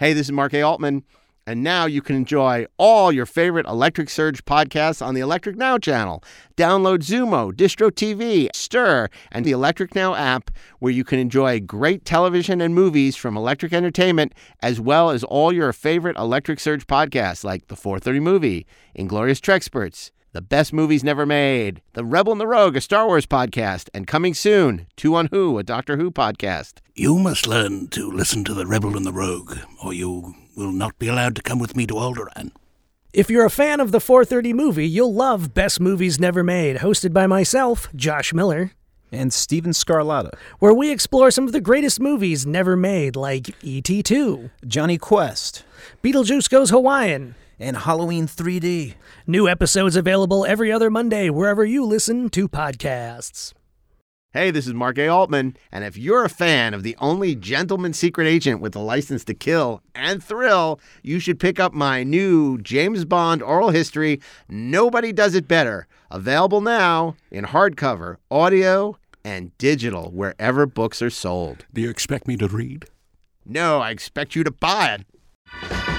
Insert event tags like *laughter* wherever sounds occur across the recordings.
Hey, this is Mark A. Altman, and now you can enjoy all your favorite Electric Surge podcasts on the Electric Now channel. Download Xumo, Distro TV, Stir, and the Electric Now app, where you can enjoy great television and movies from Electric Entertainment, as well as all your favorite Electric Surge podcasts like The 430 Movie, Inglorious Trexperts, The Best Movies Never Made, The Rebel and the Rogue, a Star Wars podcast, and coming soon, Two on Who, a Doctor Who podcast. You must learn to listen to the Rebel and the Rogue, or you will not be allowed to come with me to Alderaan. If you're a fan of the 430 movie, you'll love Best Movies Never Made, hosted by myself, Josh Miller, and Steven Scarlatta, where we explore some of the greatest movies never made, like E.T. 2, Jonny Quest, Beetlejuice Goes Hawaiian, and Halloween 3D. New episodes available every other Monday, wherever you listen to podcasts. Hey, this is Mark A. Altman, and if you're a fan of the only gentleman secret agent with a license to kill and thrill, you should pick up my new James Bond oral history, Nobody Does It Better, available now in hardcover, audio, and digital wherever books are sold. Do you expect me to read? No, I expect you to buy it.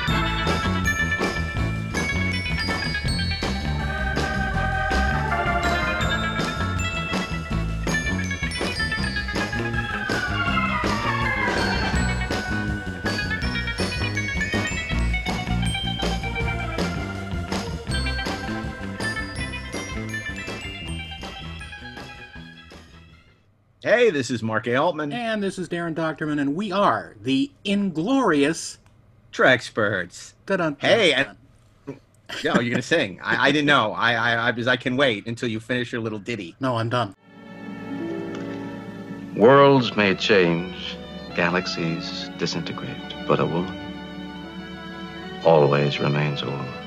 Hey, this is Mark A. Altman. And this is Darren Dochterman, and we are the Inglorious Trexperts. Dun-dun-dun. Hey, and no, you're gonna sing. I, I didn't know. I, I, I, because I can wait until you finish your little ditty. No, I'm done. Worlds may change, galaxies disintegrate, but a woman always remains a woman.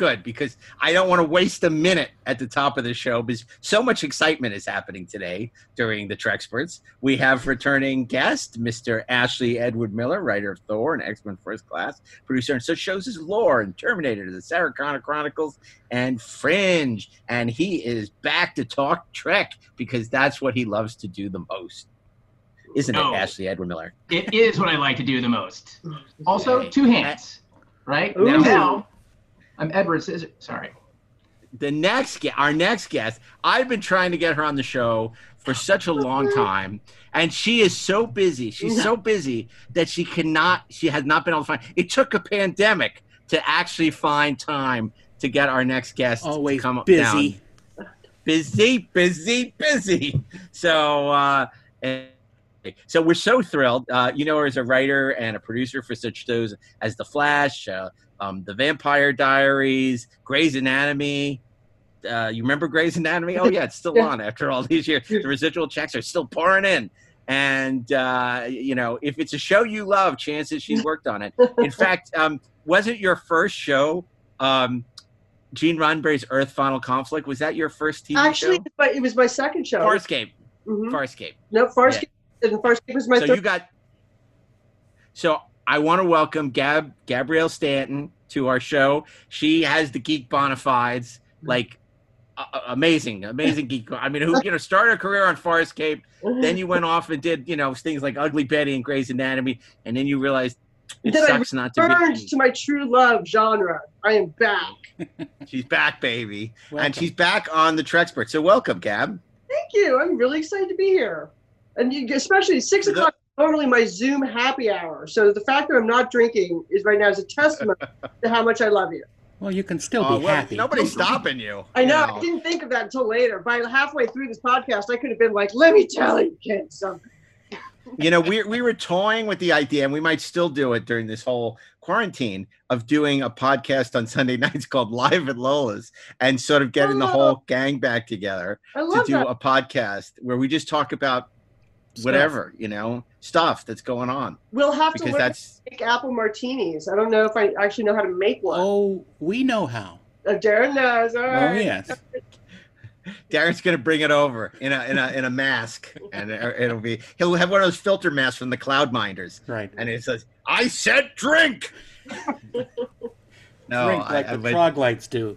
Good, because I don't want to waste a minute at the top of the show because so much excitement is happening today during the Trexperts. We have returning guest, Mr. Ashley Edward Miller, writer of Thor and X Men First Class, producer and such shows as Lore and Terminator, The Sarah Connor Chronicles, and Fringe. And he is back to talk Trek because that's what he loves to do the most. Isn't No. it, Ashley Edward Miller? It is what I like to do the most. *laughs* Also, two hands, right? Ooh. Now, I'm Edward Scissor. Sorry. the next gue- our next guest i've been trying to get her on the show for such a long time and she is so busy she's so *laughs* busy that she cannot she has not been able to find it took a pandemic to actually find time to get our next guest Always to come up busy. down. busy busy busy so uh and- so we're so thrilled. Uh, you know her as a writer and a producer for such shows as The Flash, uh, um, The Vampire Diaries, Grey's Anatomy. Uh, you remember Grey's Anatomy? Oh yeah, it's still *laughs* Yeah. on after all these years. The residual checks are still pouring in. And uh, you know, if it's a show you love, chances she's worked on it. *laughs* In fact, um, was it your first show? Um, Gene Roddenberry's Earth Final Conflict was that your first TV Actually, show? my- it was my second show. Farscape. Mhm. Farscape. No, Farscape. And Farscape was my so third. you got so i want to welcome gab gabrielle stanton to our show she has the geek bona fides like uh, amazing amazing geek i mean who you know started her career on farscape then you went off and did you know things like ugly betty and grey's anatomy and then you realized it Then I sucks not to returned be to my true love genre. I am back. *laughs* she's back baby Welcome. and she's back on the trexpert so welcome gab Thank you. I'm really excited to be here. And you, especially six o'clock is normally my Zoom happy hour. So the fact that I'm not drinking is right now is a testament *laughs* to how much I love you. Well, you can still Oh, be well, happy. nobody's stopping you I know. you I didn't think of that until later. By halfway through this podcast, I could have been like, "Let me tell you, kids, something." you know, we we were toying with the idea, and we might still do it during this whole quarantine of doing a podcast on Sunday *laughs* nights called Live at Lola's, and sort of getting the ah. whole gang back together to do that. a podcast where we just talk about whatever you know stuff that's going on we'll have to because learn that's to make apple martinis. I don't know if I actually know how to make one. Oh, we know how. Uh, Darren knows. All Oh, yes. Darren's gonna bring it over in a in a in a mask, and it- it'll be he'll have one of those filter masks from the Cloud Minders, Right. and it says, "I said drink." *laughs* no, Drink like I- I- the but- frog lights do.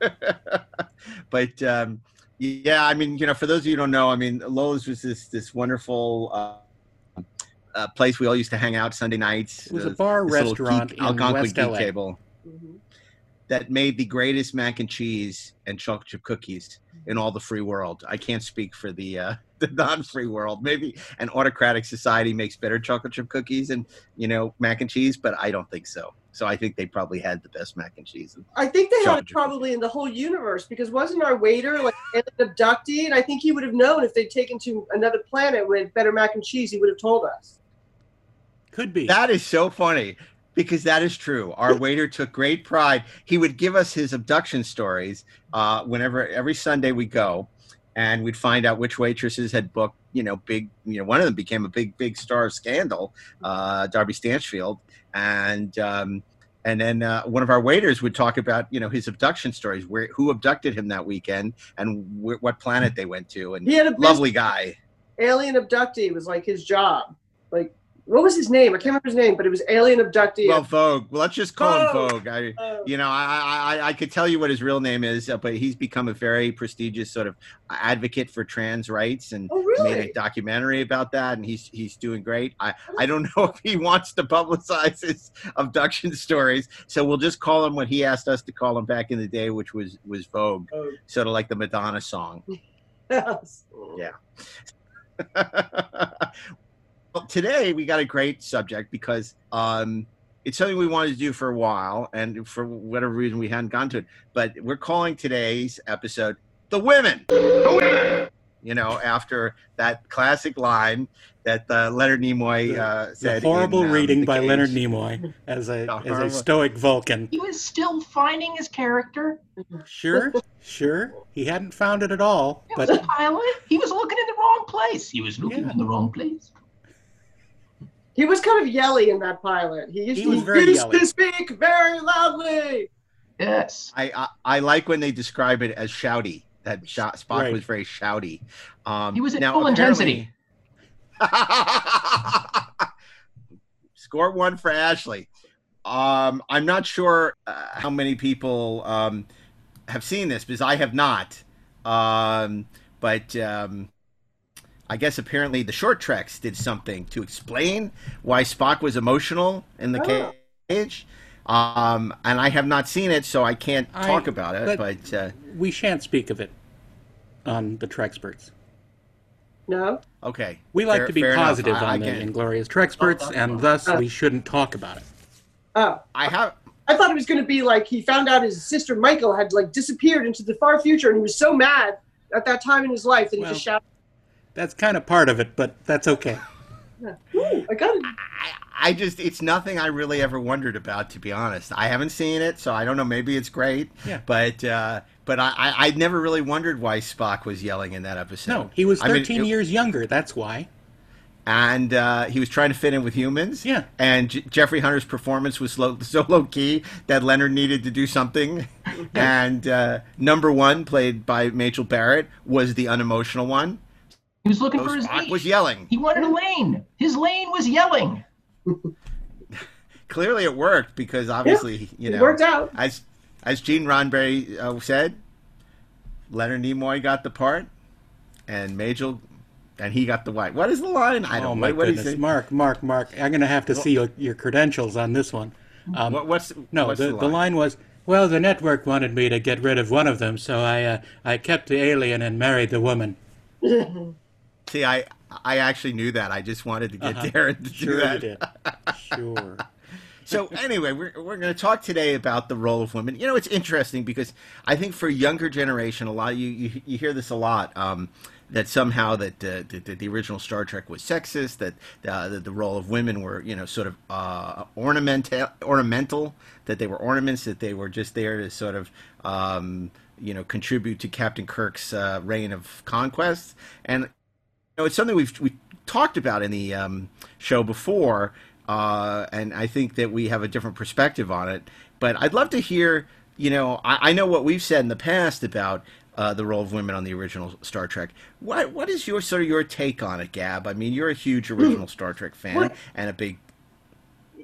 *laughs* but um, yeah, I mean, you know, for those of you who don't know, I mean, Lola's was this this wonderful uh, a place we all used to hang out Sunday nights. It was a uh, bar restaurant geek- in Algonquin West Geek LA. table Mhm. that made the greatest mac and cheese and chocolate chip cookies in all the free world. I can't speak for the uh, *laughs* the non-free world. Maybe an autocratic society makes better chocolate chip cookies and you know mac and cheese, but I don't think so. So I think they probably had the best mac and cheese. I think they had it probably in the whole universe because wasn't our waiter like an abductee? And I think he would have known if they'd taken to another planet with better mac and cheese, he would have told us. Could be. That is so funny because that is true. Our *laughs* waiter took great pride. He would give us his abduction stories uh, whenever every Sunday we go, and we'd find out which waitresses had booked. You know, big. You know, one of them became a big, big star of Scandal, uh, Darby Stanchfield, and um, and then uh, one of our waiters would talk about you know his abduction stories, where who abducted him that weekend, and wh- what planet they went to, and He had a lovely guy. alien abductee was like his job. Like, what was his name? I can't remember his name, but it was alien abductee. Well, Vogue. Well, let's just call him Vogue. Vogue. I, Oh. you know, I, I, I- could tell you what his real name is, uh, but he's become a very prestigious sort of advocate for trans rights and oh, made a documentary about that, and he's he's doing great. I, I don't *laughs* know if he wants to publicize his abduction stories, so we'll just call him what he asked us to call him back in the day, which was was Vogue, Oh, sort of like the Madonna song. *laughs* yes. *laughs* well, today we got a great subject because um, it's something we wanted to do for a while, and for whatever reason we hadn't gone to it. But we're calling today's episode "The Women." The Women. You know, after that classic line that uh, Leonard Nimoy uh, the said. horrible in, um, reading The by Cage. Leonard Nimoy as a The as a stoic Vulcan. He was still finding his character. Sure, sure. He hadn't found it at all, It was but a pilot. He was looking in the wrong place. He was looking Yeah. in the wrong place. He was kind of yelly in that pilot. He used, He was very used yelly. to speak very loudly. Yes. I, I I like when they describe it as shouty. That Sho- Spock Right. was very shouty. Um, He was at now, full intensity. *laughs* Score one for Ashley. Um, I'm not sure uh, how many people um, have seen this because I have not. Um, but um, I guess apparently the short treks did something to explain why Spock was emotional in the Oh. cage. Um, and I have not seen it, so I can't I- talk about it. but- But, uh, we shan't speak of it on the Trexperts. No? okay, We like Fair- to be fair enough. positive I- I on the get it. Inglorious Trexperts, and thus we shouldn't talk about it. Oh. I have. I thought it was going to be like he found out his sister Michael had like disappeared into the far future, and he was so mad at that time in his life that he just shouted, That's kind of part of it, but that's okay. *laughs* Ooh, "I got it!" I just it's nothing I really ever wondered about to be honest. I haven't seen it, so I don't know. Maybe it's great. Yeah. But uh, but I I I never really wondered why Spock was yelling in that episode. No, he was I mean, 13 it- years younger. That's why. and uh, he was trying to fit in with humans. Yeah. And J- Jeffrey Hunter's performance was low, so low key that Leonard needed to do something. *laughs* and uh, number one, played by Majel Barrett, was the unemotional one. He was looking So for his Spock niche. was yelling. He wanted a lane. His lane was yelling. *laughs* Clearly, it worked because obviously, you know, It worked out. as as Gene Roddenberry uh, said, Leonard Nimoy got the part, and Majel, and he got the white. What is the line? I don't. oh know. my what, what goodness, say? Mark, Mark, Mark! I'm going to have to see your, your credentials on this one. Um, What, what's no, what's the, the line was, "Well, the network wanted me to get rid of one of them, so I uh, I kept the alien and married the woman." *laughs* See, I I actually knew that. I just wanted to get Uh-huh. Darren to do that. you did. Sure. *laughs* So anyway, we're we're going to talk today about the role of women. You know, it's interesting because I think for younger generation, a lot of you you, you hear this a lot. Um, that somehow that, uh, that, the original Star Trek was sexist, that uh, that the role of women were you know sort of uh, ornamental, ornamental, that they were ornaments, that they were just there to sort of um, you know contribute to Captain Kirk's uh, reign of conquest. And know, it's something we've we talked about in the um, show before, uh, and I think that we have a different perspective on it. But I'd love to hear, you know, I, I know what we've said in the past about uh, the role of women on the original Star Trek. What what is your sort of your take on it, Gab? I mean, you're a huge original Star Trek fan What- and a big.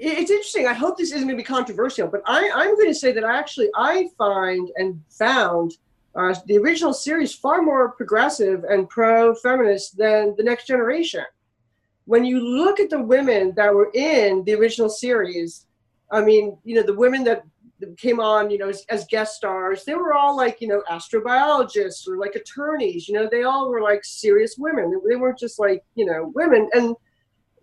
It's interesting. I hope this isn't going to be controversial, but I, I'm going to say that actually I find and found uh, the original series far more progressive and pro-feminist than the Next Generation. when you look at the women that were in the original series, I mean, you know, the women that came on, you know, as, as guest stars, they were all like, you know, astrobiologists or like attorneys. You know, they all were like serious women. They weren't just like, you know, women and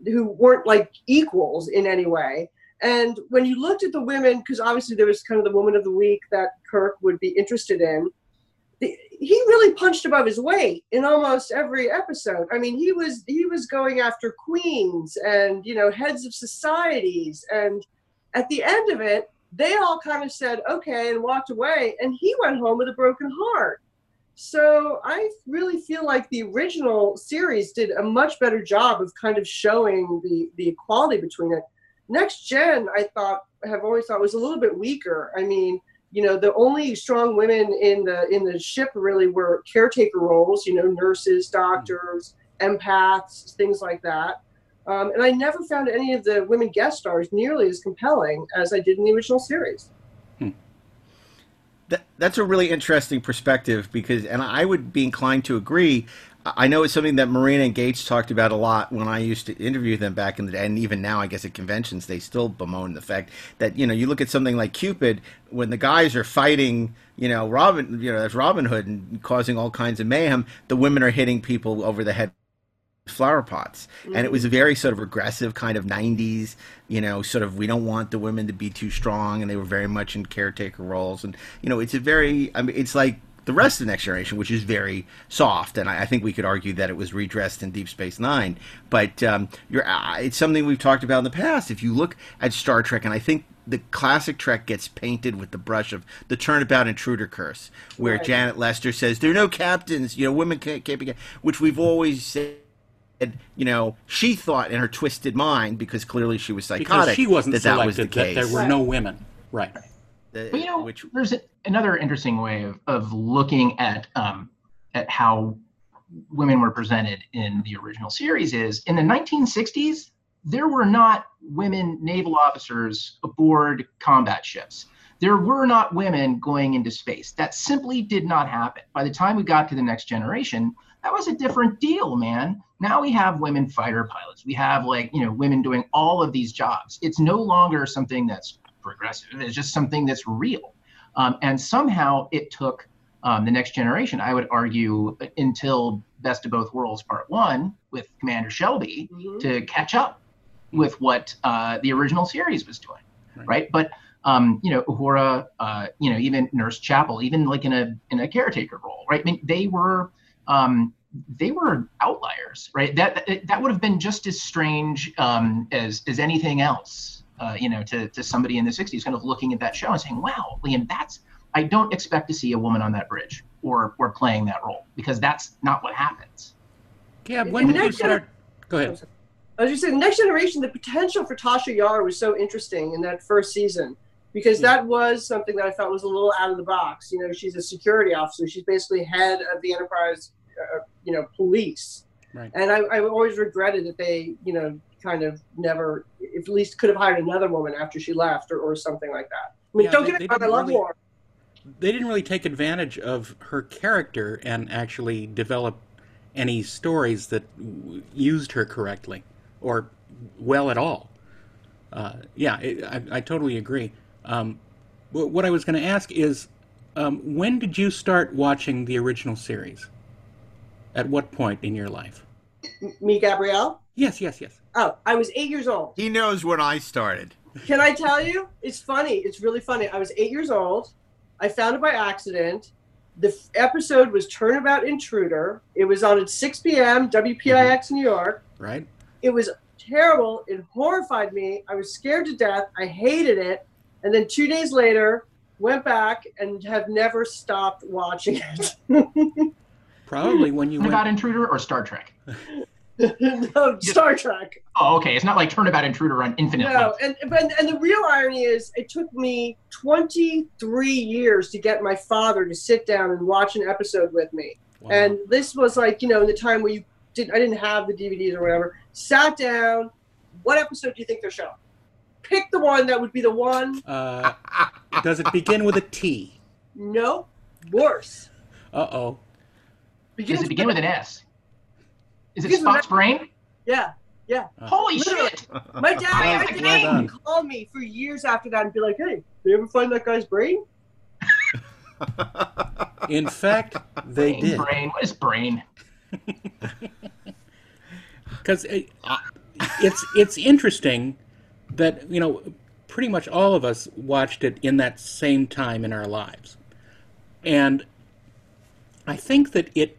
who weren't like equals in any way. And when you looked at the women, because obviously there was kind of the woman of the week that Kirk would be interested in, he really punched above his weight in almost every episode. I mean, he was he was going after queens and you know heads of societies, and at the end of it, they all kind of said okay and walked away, and he went home with a broken heart. So I really feel like the original series did a much better job of kind of showing the the equality between it. Next Gen, I thought have always thought was a little bit weaker. I mean, you know, the only strong women in the in the ship really were caretaker roles. You know, nurses, doctors, empaths, things like that. Um, and I never found any of the women guest stars nearly as compelling as I did in the original series. That, that's a really interesting perspective because, and I would be inclined to agree. I know it's something that Marina and Gates talked about a lot when I used to interview them back in the day, and even now, I guess at conventions, they still bemoan the fact that you know you look at something like Qpid when the guys are fighting, you know, Robin, you know, as Robin Hood and causing all kinds of mayhem, the women are hitting people over the head with flower pots, and it was mm-hmm. a very sort of regressive kind of '90s, you know, sort of we don't want the women to be too strong, and they were very much in caretaker roles, and you know, it's a very, I mean, it's like the rest of the next generation, which is very soft, and I, I think we could argue that it was redressed in Deep Space Nine. But um, you're, uh, it's something we've talked about in the past. If you look at Star Trek, and I think the classic Trek gets painted with the brush of the turnabout intruder curse, where Right. Janice Lester says there are no captains, you know, women can't, can't be, ca-" which we've always said. You know, she thought in her twisted mind, because clearly she was psychotic, Because she wasn't that that was the selected, that there were no women. Right. The- you know, which there's another interesting way of, of looking at um, at how women were presented in the original series is in the 1960s there were not women naval officers aboard combat ships. There were not women going into space. That simply did not happen. By the time we got to the next generation, that was a different deal, man. Now we have women fighter pilots. We have like, you know, women doing all of these jobs. It's no longer something that's progressive. It's just something that's real. Um, and somehow it took um, the next generation, I would argue, until Best of Both Worlds Part One with Commander Shelby Mhm. to catch up with what uh, the original series was doing, Right. right? But um, you know, Uhura, uh, you know, even Nurse Chapel, even like in a in a caretaker role, right? I mean, they were um, they were outliers, right? That that would have been just as strange um, as as anything else, uh, you know, to to somebody in the '60s, kind of looking at that show and saying, "Wow, Liam, that's I don't expect to see a woman on that bridge or or playing that role because that's not what happens." Yeah. When did you next gener- start? Go ahead. As you said, Next Generation, the potential for Tasha Yar was so interesting in that first season because that was something that I thought was a little out of the box. You know, she's a security officer. She's basically head of the Enterprise, uh, you know, police. Right. And I, I always regretted that they, you know, kind of never, at least could have hired another woman after she left or, or something like that. I mean, Yeah, don't they- get me wrong, I love really- War. They didn't really take advantage of her character and actually develop any stories that w- used her correctly or well at all. Uh, yeah, it, I, I totally agree. Um, what I was going to ask is, um, when did you start watching the original series? At what point in your life? Me, Gabrielle. Yes, yes, yes. Oh, I was eight years old. he knows when I started. Can I tell you? It's funny. It's really funny. I was eight years old. I found it by accident. The f- episode was Turnabout Intruder. It was on at 6 p.m. WPIX New York. Right? It was terrible. It horrified me. I was scared to death. I hated it. And then two days later, went back and have never stopped watching it. *laughs* Probably when you Turnabout went. Intruder or Star Trek? *laughs* *laughs* no, Star Trek. Oh, okay. It's not like Turnabout Intruder on Infinite. No, Loop. and and the real irony is, it took me 23 years to get my father to sit down and watch an episode with me. Wow. And this was like, you know, in the time where you did, I didn't have the DVDs or whatever. Sat down. What episode do you think they're showing? Pick the one that would be the one. Uh, *laughs* does it begin with a T? No, worse. Uh oh. Does it begin with an S? Is it Begins Spock's brain? Yeah, Yeah. Uh. Holy Literally. shit! My dad, my Well dad done. would call me for years after that and be like, "Hey, did you ever find that guy's brain?" *laughs* In fact, they brain, did. brain. What is brain? *laughs* because it, it's it's interesting that you know pretty much all of us watched it in that same time in our lives, and I think that it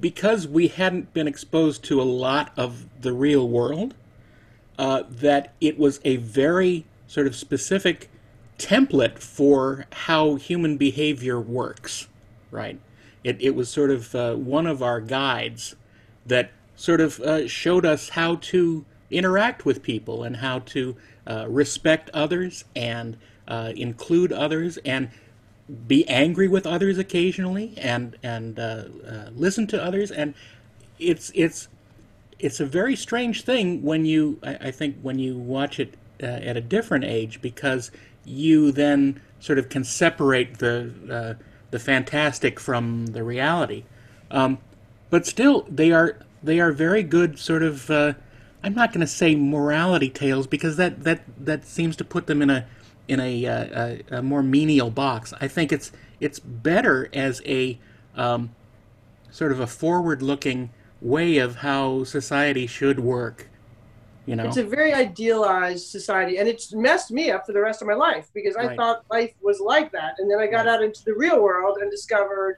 because we hadn't been exposed to a lot of the real world, uh, that it was a very sort of specific template for how human behavior works, right? It, it was sort of uh, one of our guides that sort of uh, showed us how to interact with people and how to uh, respect others and uh, include others and be angry with others occasionally and and uh, uh, listen to others. And it's it's it's a very strange thing when you I, I think when you watch it uh, at a different age because you then sort of can separate the uh, the fantastic from the reality. Um, but still they are they are very good sort of uh, I'm not going to say morality tales because that that that seems to put them in a in a, uh, a, a more menial box. I think it's it's better as a um, sort of a forward-looking way of how society should work. You know, It's a very idealized society, and it's messed me up for the rest of my life because I Right. thought life was like that, and then I got Right. out into the real world and discovered,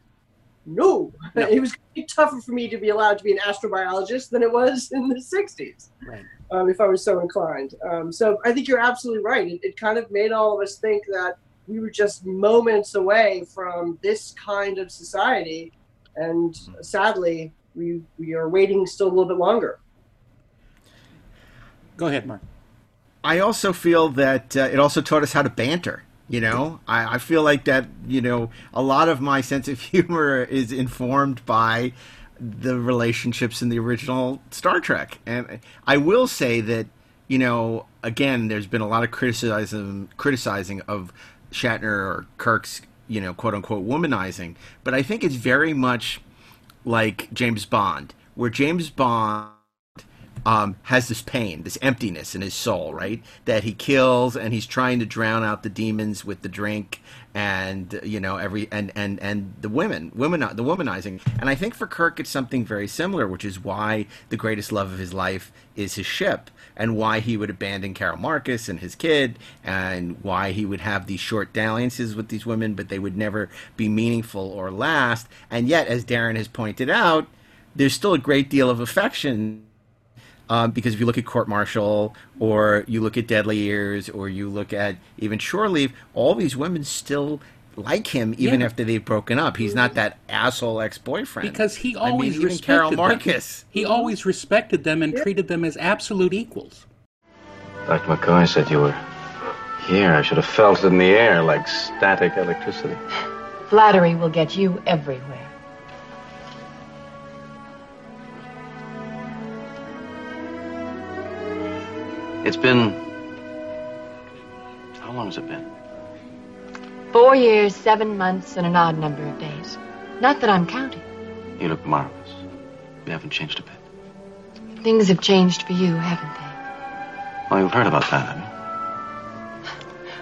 no, No. it was tougher for me to be allowed to be an astrobiologist than it was *laughs* in the '60s. right. um, if I was so inclined. Um, so I think you're absolutely right. It, it kind of made all of us think that we were just moments away from this kind of society, and sadly, we we are waiting still a little bit longer. Go ahead, Mark. I also feel that uh, it also taught us how to banter. You know, I, I feel like that. You know, a lot of my *laughs* sense of humor is informed by the relationships in the original Star Trek, and I will say that you know, again, there's been a lot of criticism criticizing of Shatner or Kirk's, you know, quote unquote womanizing, but I think it's very much like James Bond, where James Bond um, has this pain, this emptiness in his soul, right? That he kills, and he's trying to drown out the demons with the drink, and you know every and and and the women, women, the womanizing. And I think for Kirk, it's something very similar, which is why the greatest love of his life is his ship, and why he would abandon Carol Marcus and his kid, and why he would have these short dalliances with these women, but they would never be meaningful or last. And yet, as Darren has pointed out, there's still a great deal of affection um, because if you look at Court Martial or you look at Deadly Years or you look at even Shore Leave, all these women still like him even Yeah. after they've broken up. He's not that asshole ex-boyfriend. Because he always I mean, even respected Carol them. Marcus. He always respected them and treated them as absolute equals. Dr. McCoy said you were here. I should have felt it in the air like static electricity. Flattery will get you everywhere. It's been. How long has it been? Four years, seven months, and an odd number of days. Not that I'm counting. You look marvelous. You haven't changed a bit. Things have changed for you, haven't they? Well, you've heard about that, haven't you?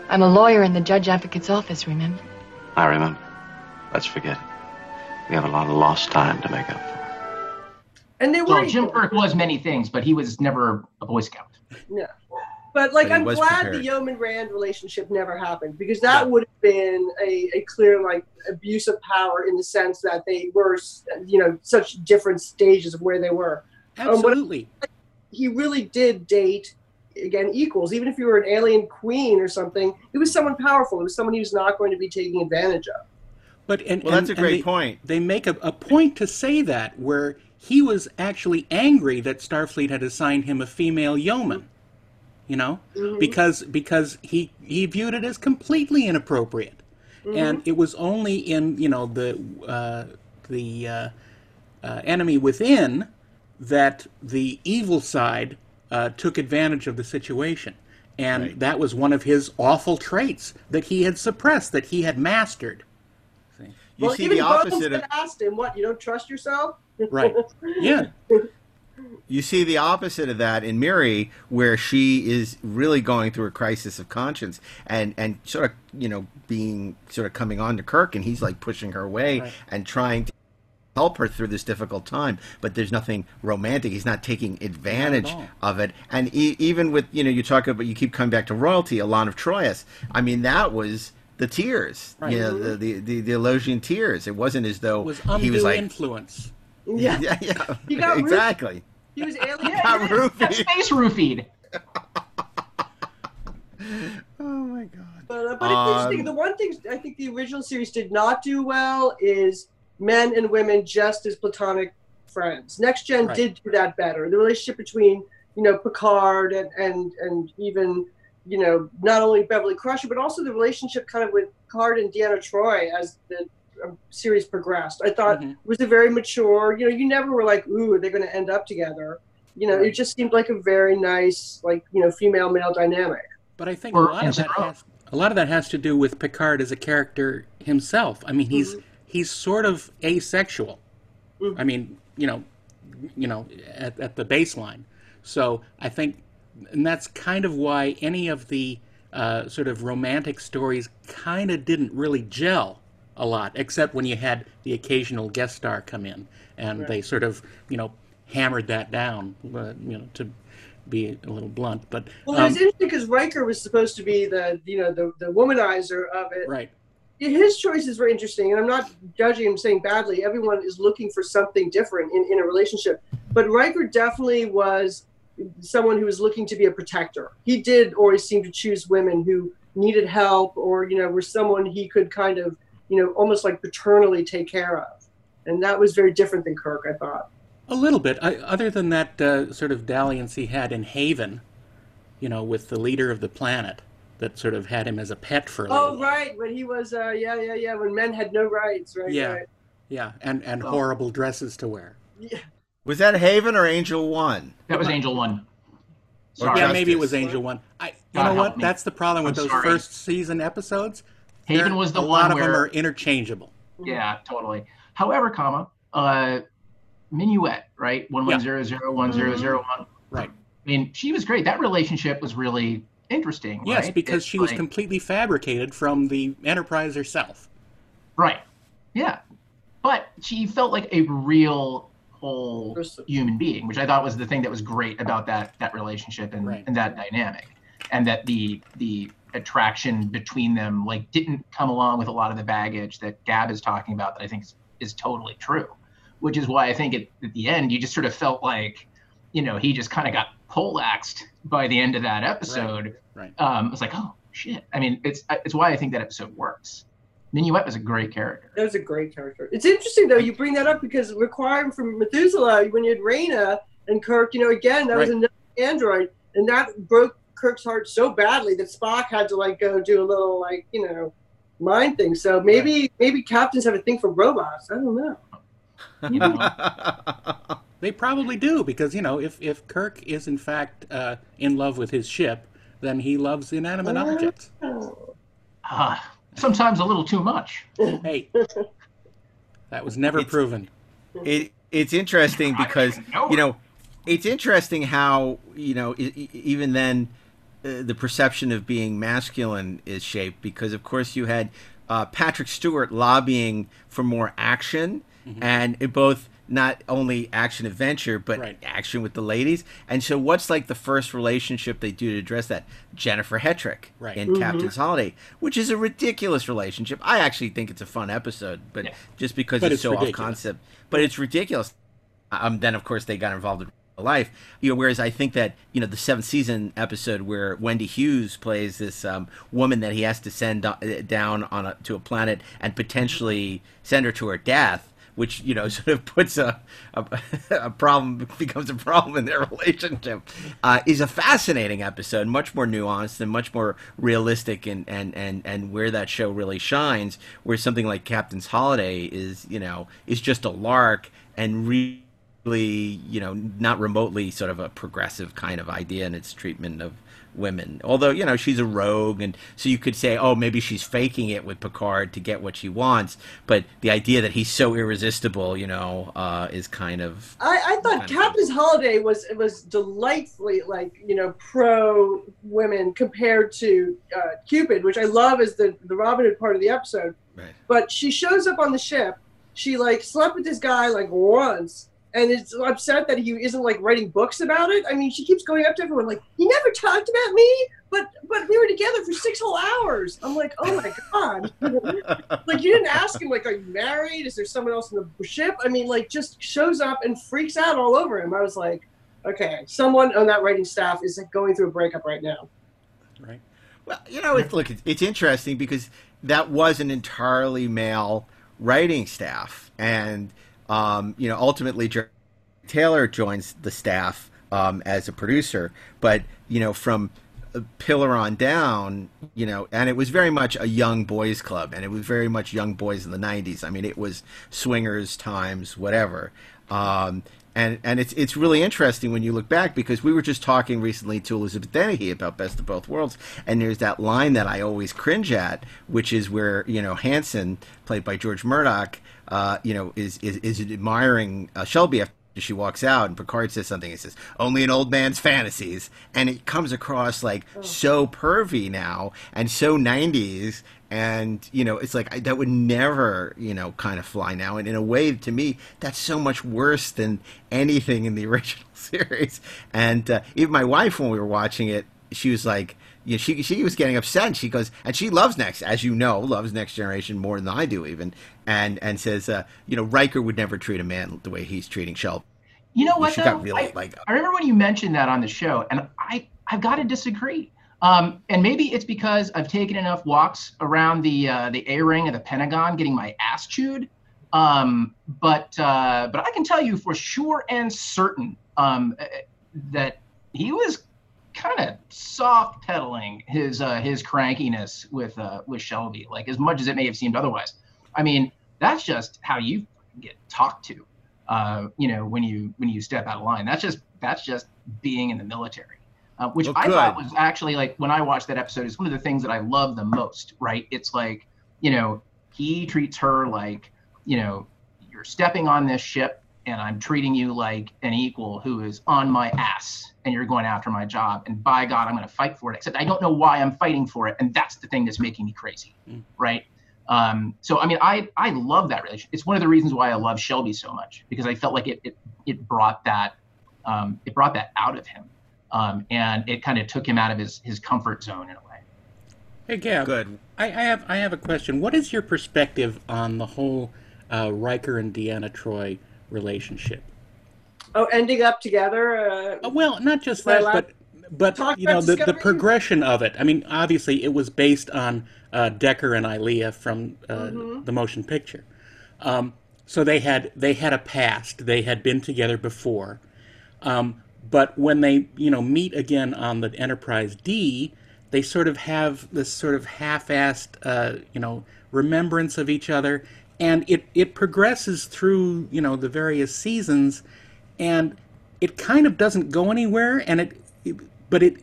I'm a lawyer in the judge advocate's office, remember? I remember. Let's forget it. We have a lot of lost time to make up for. And they were Well, Jim equal. Kirk was many things, but he was never a Boy Scout. Yeah. But like But I'm glad prepared. the Yeoman Rand relationship never happened because that would have been a, a clear like abuse of power in the sense that they were you know such different stages of where they were. Um, Absolutely. He really did date again equals. Even if you were an alien queen or something, it was someone powerful. It was someone he was not going to be taking advantage of. But and, Well, and- that's a great they, point. They make a, a point to say that where he was actually angry that Starfleet had assigned him a female yeoman. You know, because because he he viewed it as completely inappropriate, and it was only in you know the uh, the uh, uh, enemy within that the evil side uh, took advantage of the situation. And Right. that was one of his awful traits that he had suppressed, that he had mastered. You well, see even the Bones opposite of had asked him, "What? You don't trust yourself?" Right. Yeah. You see the opposite of that in Miri, where she is really going through a crisis of conscience and, and sort of, you know, being sort of coming on to Kirk, and he's like pushing her away Right. and trying to help her through this difficult time. But there's nothing romantic. He's not taking advantage all. of it. And e- even with, you know, you talk about, you keep coming back to royalty, Elaan of Troyius. I mean, that was the tears, Right. you know, the, the, the, the Elasian tears. It wasn't as though It was he was like, influence. Yeah. yeah, yeah, *laughs* He got roofed. exactly. He was *laughs* alien. Got *laughs* roofied. That's space roofied. Oh my god. But, uh, but it's interesting. Um, The one thing I think the original series did not do well is men and women just as platonic friends. Next Gen Right. did do that better. The relationship between you know Picard and and and even you know not only Beverly Crusher but also the relationship kind of with Picard and Deanna Troi as the um, series progressed. I thought Mhm. it was a very mature. You know, you never were like, ooh, are they going to end up together? You know, it just seemed like a very nice, like you know, female male dynamic. But I think Or a lot of that has a lot of that has to do with Picard as a character himself. I mean, he's he's sort of asexual. Mhm. I mean, you know, you know, at, at the baseline. So I think, and that's kind of why any of the uh, sort of romantic stories kind of didn't really gel a lot, except when you had the occasional guest star come in, and they sort of, you know, hammered that down, uh, you know, to be a little blunt. But Well, um, it was interesting because Riker was supposed to be the you know the the womanizer of it. right. His choices were interesting, and I'm not judging him saying badly. Everyone is looking for something different in, in a relationship, but Riker definitely was someone who was looking to be a protector. He did always seem to choose women who needed help, or you know, were someone he could kind of you know almost like paternally take care of, and that was very different than Kirk. I thought. A little bit. I, other than that uh, sort of dalliance he had in Haven, you know, with the leader of the planet, that sort of had him as a pet for a little. Oh right, when he was uh, yeah yeah yeah when men had no rights right Yeah. right. Yeah, and and Oh. horrible dresses to wear. Yeah. Was that Haven or Angel One? That was Angel One. Sorry. yeah, maybe it was Angel One. I, you God know what? me. That's the problem with I'm those sorry. first season episodes. Haven They're- was the a one lot of where them are interchangeable. Yeah, totally. However, comma, uh, Minuet, right? One one zero zero one zero zero one. Right. I mean, she was great. That relationship was really interesting. Yes, right? because It's she was completely fabricated from the Enterprise herself. right. Yeah, but she felt like a real whole human being, which I thought was the thing that was great about that that relationship and, Right. and that dynamic, and that the the attraction between them like didn't come along with a lot of the baggage that Gab is talking about that I think is, is totally true, which is why I think at, at the end you just sort of felt like, you know, he just kind of got poleaxed by the end of that episode. Right. Um, it's like, oh shit. I mean, it's it's why I think that episode works. Minuet was a great character. That was a great character. It's interesting though you bring that up because Requiem for Methuselah when you had Rayna and Kirk, you know, again that was Right. another android, and that broke Kirk's heart so badly that Spock had to like go do a little like you know mind thing. So maybe maybe captains have a thing for robots. I don't know. You know? *laughs* They probably do because you know if if Kirk is in fact uh, in love with his ship, then he loves inanimate Oh. objects. Ah, sometimes a little too much. *laughs* Hey, that was never It's- proven. it it's interesting because know. you know it's interesting how you know even then uh, the perception of being masculine is shaped because of course you had uh, Patrick Stewart lobbying for more action and it both not only action adventure but Right. action with the ladies. And so what's like the first relationship they do to address that? Jennifer Hetrick Right. in Captain's Holiday which is a ridiculous relationship. I actually think it's a fun episode but Yeah. just because But it's, it's so off concept. But it's ridiculous. Um, then of course they got involved in real life. You know whereas i think that you know the seventh season episode where wendy hughes plays this um, woman that he has to send down on a, to a planet and potentially send her to her death which you know *laughs* sort of puts a, a, a problem *laughs* becomes a problem in their relationship uh, is a fascinating episode much more nuanced and much more realistic and, and, and, and where that show really shines where something like captain's holiday is you know is just a lark and you know not remotely sort of a progressive kind of idea in its treatment of women. Although you know she's a rogue, and so you could say, oh, maybe she's faking it with Picard to get what she wants. But the idea that he's so irresistible, you know, uh, is kind of. I, I thought Captain's Holiday was was delightfully like you know pro women compared to uh, Qpid, which I love as the the Robin Hood part of the episode. Right. But she shows up on the ship. She like slept with this guy like once, and is upset that he isn't like writing books about it. I mean, she keeps going up to everyone like, "He never talked about me," but but we were together for six whole hours. I'm like, "Oh my god!" *laughs* like you didn't ask him like, "Are you married? Is there someone else in the ship?" I mean, like just shows up and freaks out all over him. I was like, "Okay, someone on that writing staff is like, going through a breakup right now." Right. Well, you know, it's, look, it's, it's interesting because that was an entirely male writing staff, and um, you know, ultimately, Taylor joins the staff um, as a producer. But you know, from Piller on down, you know, and it was very much a young boys club, and it was very much young boys in the '90s. I mean, it was swingers times whatever. Um, and and it's it's really interesting when you look back because we were just talking recently to Elizabeth Dennehy about Best of Both Worlds, and there's that line that I always cringe at, which is where you know Hanson, played by George Murdock, uh, you know, is is, is admiring uh, Shelby after she walks out, and Picard says something. He says, "Only an old man's fantasies," and it comes across like so pervy now and so '90s, and you know, it's like I, that would never, you know, kind of fly now. And in a way, to me, that's so much worse than anything in the *laughs* original series. And uh, even my wife, when we were watching it, she was like you know, she she was getting upset. And she goes, and she loves next, as you know, loves Next Generation more than I do, even, and and says, uh, you know, Riker would never treat a man the way he's treating Shelby. You know what? She though? got really I, like, I remember when you mentioned that on the show, and I I've got to disagree. Um, and maybe it's because I've taken enough walks around the uh, the A ring of the Pentagon, getting my ass chewed. Um, but uh, but I can tell you for sure and certain um, that he was kind of soft pedaling his uh, his crankiness with uh, with Shelby, like as much as it may have seemed otherwise. I mean, that's just how you get talked to, uh, you know, when you when you step out of line. That's just that's just being in the military, uh, which Well, I thought was actually like when I watched that episode is one of the things that I love the most. Right? It's like you know he treats her like you know you're stepping on this ship and I'm treating you like an equal who is on my ass and you're going after my job. And by God, I'm going to fight for it. Except I don't know why I'm fighting for it. And that's the thing that's making me crazy. Right. Um, so, I mean, I, I love that relationship. It's one of the reasons why I love Shelby so much because I felt like it, it, it brought that, um, it brought that out of him. Um, and it kind of took him out of his, his comfort zone in a way. Hey, Gab. Good. I, I have I have a question. What is your perspective on the whole uh, Riker and Deanna Troi relationship? Oh, ending up together. Uh, Uh, well, not just that, but but talk you know the, the progression of it. I mean, obviously, it was based on uh, Decker and Ilia from uh, Mm-hmm. the motion picture. Um, so they had they had a past. They had been together before, um, but when they you know meet again on the Enterprise D, they sort of have this sort of half-assed uh, you know remembrance of each other, and it it progresses through you know the various seasons, and it kind of doesn't go anywhere, and it, it but it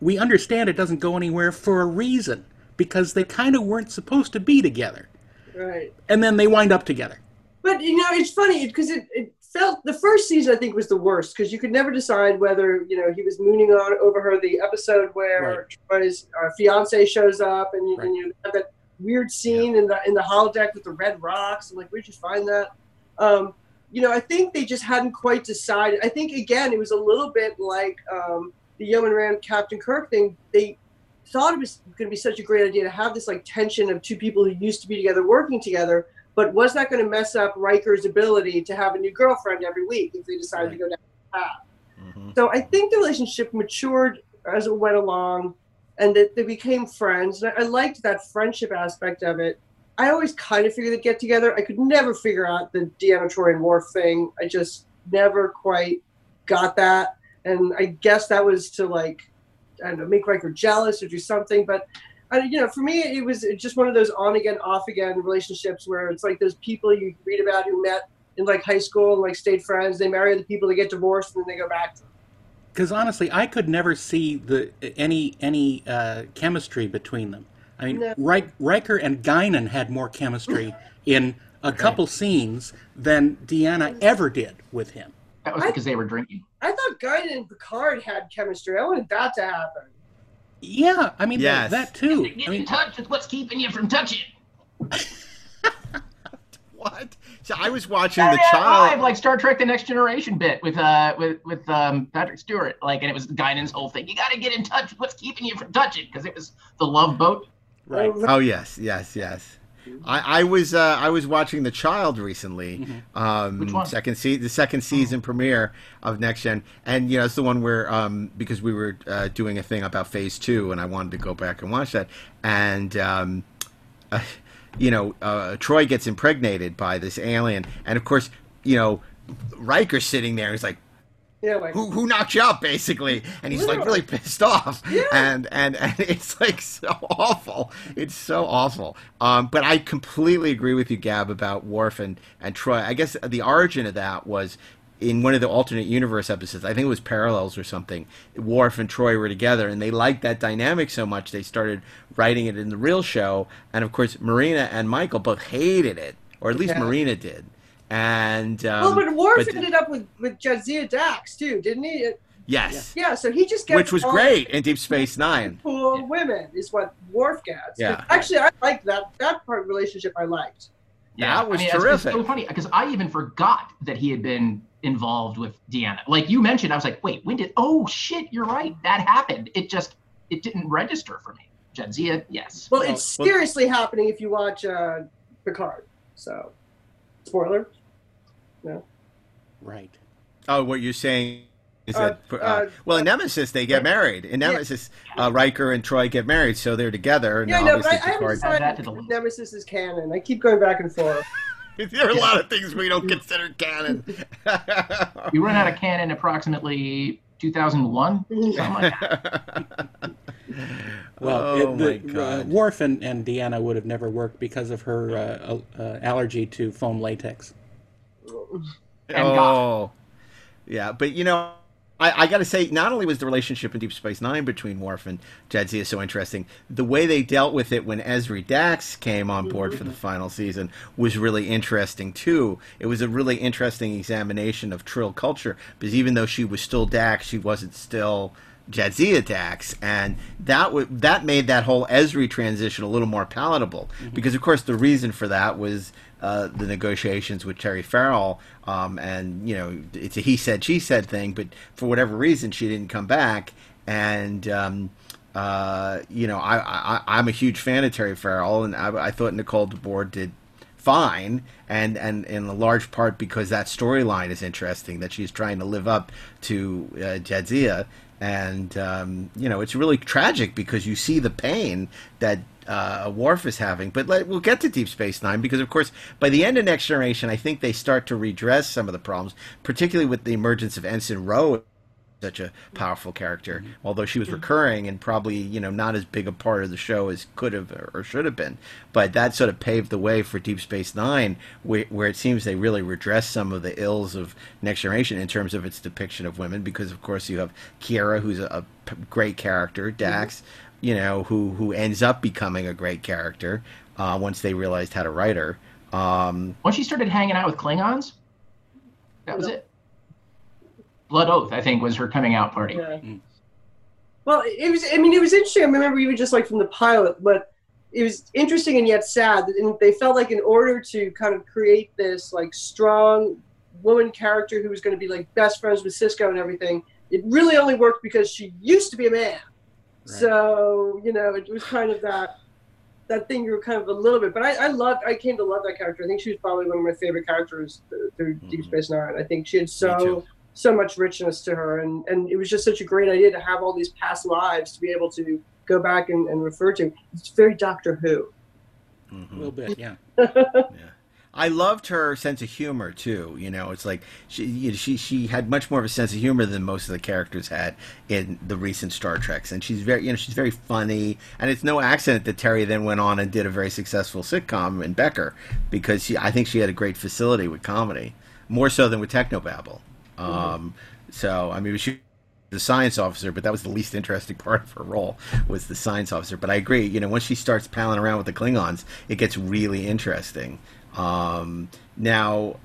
we understand it doesn't go anywhere for a reason because they kind of weren't supposed to be together, right. and then they wind up together. But you know, it's funny because it, it felt the first season I think was the worst because you could never decide whether you know he was mooning on over her. The episode where Troi's uh, fiance shows up and you, and you have that weird scene in the in the holodeck with the red rocks. I'm like, where'd you find that? Um, you know, I think they just hadn't quite decided. I think again, it was a little bit like um, the Yeoman Rand Captain Kirk thing. They thought it was going to be such a great idea to have this like tension of two people who used to be together working together but was that going to mess up Riker's ability to have a new girlfriend every week if they decided to go down that path? So I think the relationship matured as it went along, and that they became friends. And I liked that friendship aspect of it. I always kind of figured they'd get together. I could never figure out the Deanna Troi and Worf thing. I just never quite got that, and I guess that was to like, I don't know, make Riker jealous or do something. But I, you know, for me, it was just one of those on again, off again relationships where it's like those people you read about who met in like high school and like stayed friends. They marry the people, they get divorced, and then they go back. Because honestly, I could never see the any any uh, chemistry between them. I mean, No. Rik- Riker and Guinan had more chemistry *laughs* in a couple scenes than Deanna ever did with him. That was because they were drinking. I thought Guinan and Picard had chemistry. I wanted that to happen. Yeah, I mean Yes. that, that too. Get I mean, in touch with what's keeping you from touching. *laughs* What? So I was watching Saturday the Night Live, child. like Star Trek: The Next Generation bit with uh with with um Patrick Stewart, like, and it was Guinan's whole thing. You got to get in touch with what's keeping you from touching, because it was the love boat. right. Oh yes, yes, yes. I, I was uh, I was watching The Child recently. Um, Which one? Second se- the second season premiere of Next Gen, and you know it's the one where um, because we were uh, doing a thing about Phase Two, and I wanted to go back and watch that, and um, uh, *laughs* you know uh, Troi gets impregnated by this alien, and of course you know Riker's sitting there. He's like, Yeah, like who who knocked you up basically and he's like really pissed off and and and *laughs* it's like so awful it's so awful. Um but i completely agree with you gab about Worf and and Troi. I guess the origin of that was in one of the alternate universe episodes i think it was parallels or something Worf and Troi were together and they liked that dynamic so much they started writing it in the real show and of course marina and michael both hated it or at least Yeah. marina did and um, well, but Worf but- ended up with with Jadzia Dax too, didn't he? It- yes Yeah, so he just gets which was great in Deep Space Nine. Cool women is what Worf gets. Yeah. Actually, I liked that that part relationship. I liked. Yeah, That was I mean, it's- terrific. It's so funny because I even forgot that he had been involved with Deanna. Like you mentioned, I was like, wait, when did? Oh shit, you're right, that happened. It just it didn't register for me. Jadzia, yes. Well, it's seriously happening if you watch uh, Picard. So, spoiler. No. Right. Oh, what you're saying is Uh, that uh, uh, well, in Nemesis they get married. In Nemesis, uh, Riker and Troi get married, so they're together. And Yeah, no, but I, obviously I haven't Picard. decided if Nemesis is canon. I keep going back and forth. *laughs* *laughs* there are a lot of things we don't *laughs* consider canon. *laughs* we ran out of canon approximately 2001. Like. Well, Oh, it, my the, God. Uh, Worf and, and Deanna would have never worked because of her uh, uh, allergy to foam latex. oh, yeah, but you know. I, I got to say, not only was the relationship in Deep Space Nine between Worf and Jadzia so interesting, the way they dealt with it when Ezri Dax came on board for the mm-hmm. final season was really interesting too. It was a really interesting examination of Trill culture because even though she was still Dax, she wasn't still Jadzia Dax, and that w- that made that whole Ezri transition a little more palatable. Mm-hmm. Because of course the reason for that was uh, the negotiations with Terry Farrell, um, and you know it's a he said she said thing, but for whatever reason she didn't come back, and um, uh, you know I, I I'm a huge fan of Terry Farrell, and I, I thought Nicole DeBoer did fine and and in a large part because that storyline is interesting that she's trying to live up to uh, Jadzia. And um, you know it's really tragic because you see the pain that uh, Worf is having. But let, we'll get to Deep Space Nine because, of course, by the end of Next Generation, I think they start to redress some of the problems, particularly with the emergence of Ensign Ro, such a powerful character. Although she was recurring and probably you know not as big a part of the show as could have or should have been, but that sort of paved the way for Deep Space Nine, where, where it seems they really redress some of the ills of Next Generation in terms of its depiction of women. Because of course you have Kira, who's a great character, Dax, you know, who who ends up becoming a great character uh, once they realized how to write her. Um, Once she started hanging out with Klingons, that was it. Blood Oath, I think, was her coming out party. Yeah. Well, it was. I mean, it was interesting. I remember even just like from the pilot, but it was interesting and yet sad. And they felt like in order to kind of create this like strong woman character who was going to be like best friends with Sisko and everything, it really only worked because she used to be a man. So you know, it was kind of that that thing you were kind of a little bit. But I, I loved. I came to love that character. I think she was probably one of my favorite characters th- through Deep mm-hmm. Space Nine. I think she had so so much richness to her, and and it was just such a great idea to have all these past lives to be able to go back and, and refer to. It's very Doctor Who. Mm-hmm. A little bit, yeah. *laughs* I loved her sense of humor too. You know, it's like she you know, she she had much more of a sense of humor than most of the characters had in the recent Star Treks, and she's very you know she's very funny. And it's no accident that Terry then went on and did a very successful sitcom in Becker because she I think she had a great facility with comedy, more so than with Technobabble. Um, so I mean she was the science officer, but that was the least interesting *laughs* part of her role was the science officer. But I agree, you know, once she starts palling around with the Klingons, it gets really interesting. Um, now,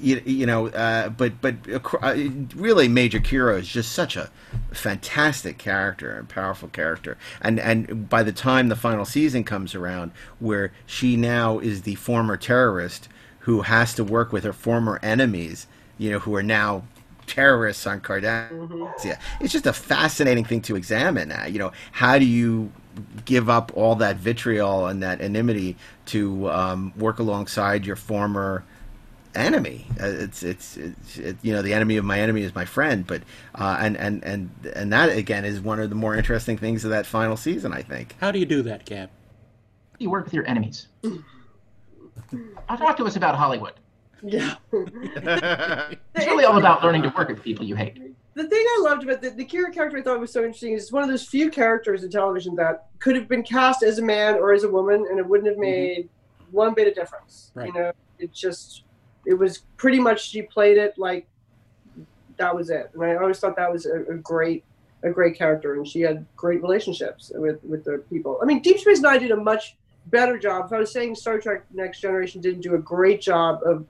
you, you know, uh, but but uh, really, Major Kira is just such a fantastic character and powerful character. And and by the time the final season comes around, where she now is the former terrorist who has to work with her former enemies, you know, who are now terrorists on Cardassia. Yeah, it's just a fascinating thing to examine. Uh, you know, how do you give up all that vitriol and that enmity to um, work alongside your former enemy? Uh, it's, it's, it's it, you know the enemy of my enemy is my friend. But uh, and and and and that again is one of the more interesting things of that final season. I think. How do you do that, Gab? You work with your enemies. I'll talk to us about Hollywood. *laughs* Yeah. It's really all about learning to work with people you hate. The thing I loved about the, the Kira character I thought was so interesting is it's one of those few characters in television that could have been cast as a man or as a woman and it wouldn't have mm-hmm. made one bit of difference. Right. You know, it just it was pretty much she played it like that was it. And I always thought that was a, a great a great character and she had great relationships with with the people. I mean Deep Space Nine did a much better job. If I was saying Star Trek Next Generation didn't do a great job of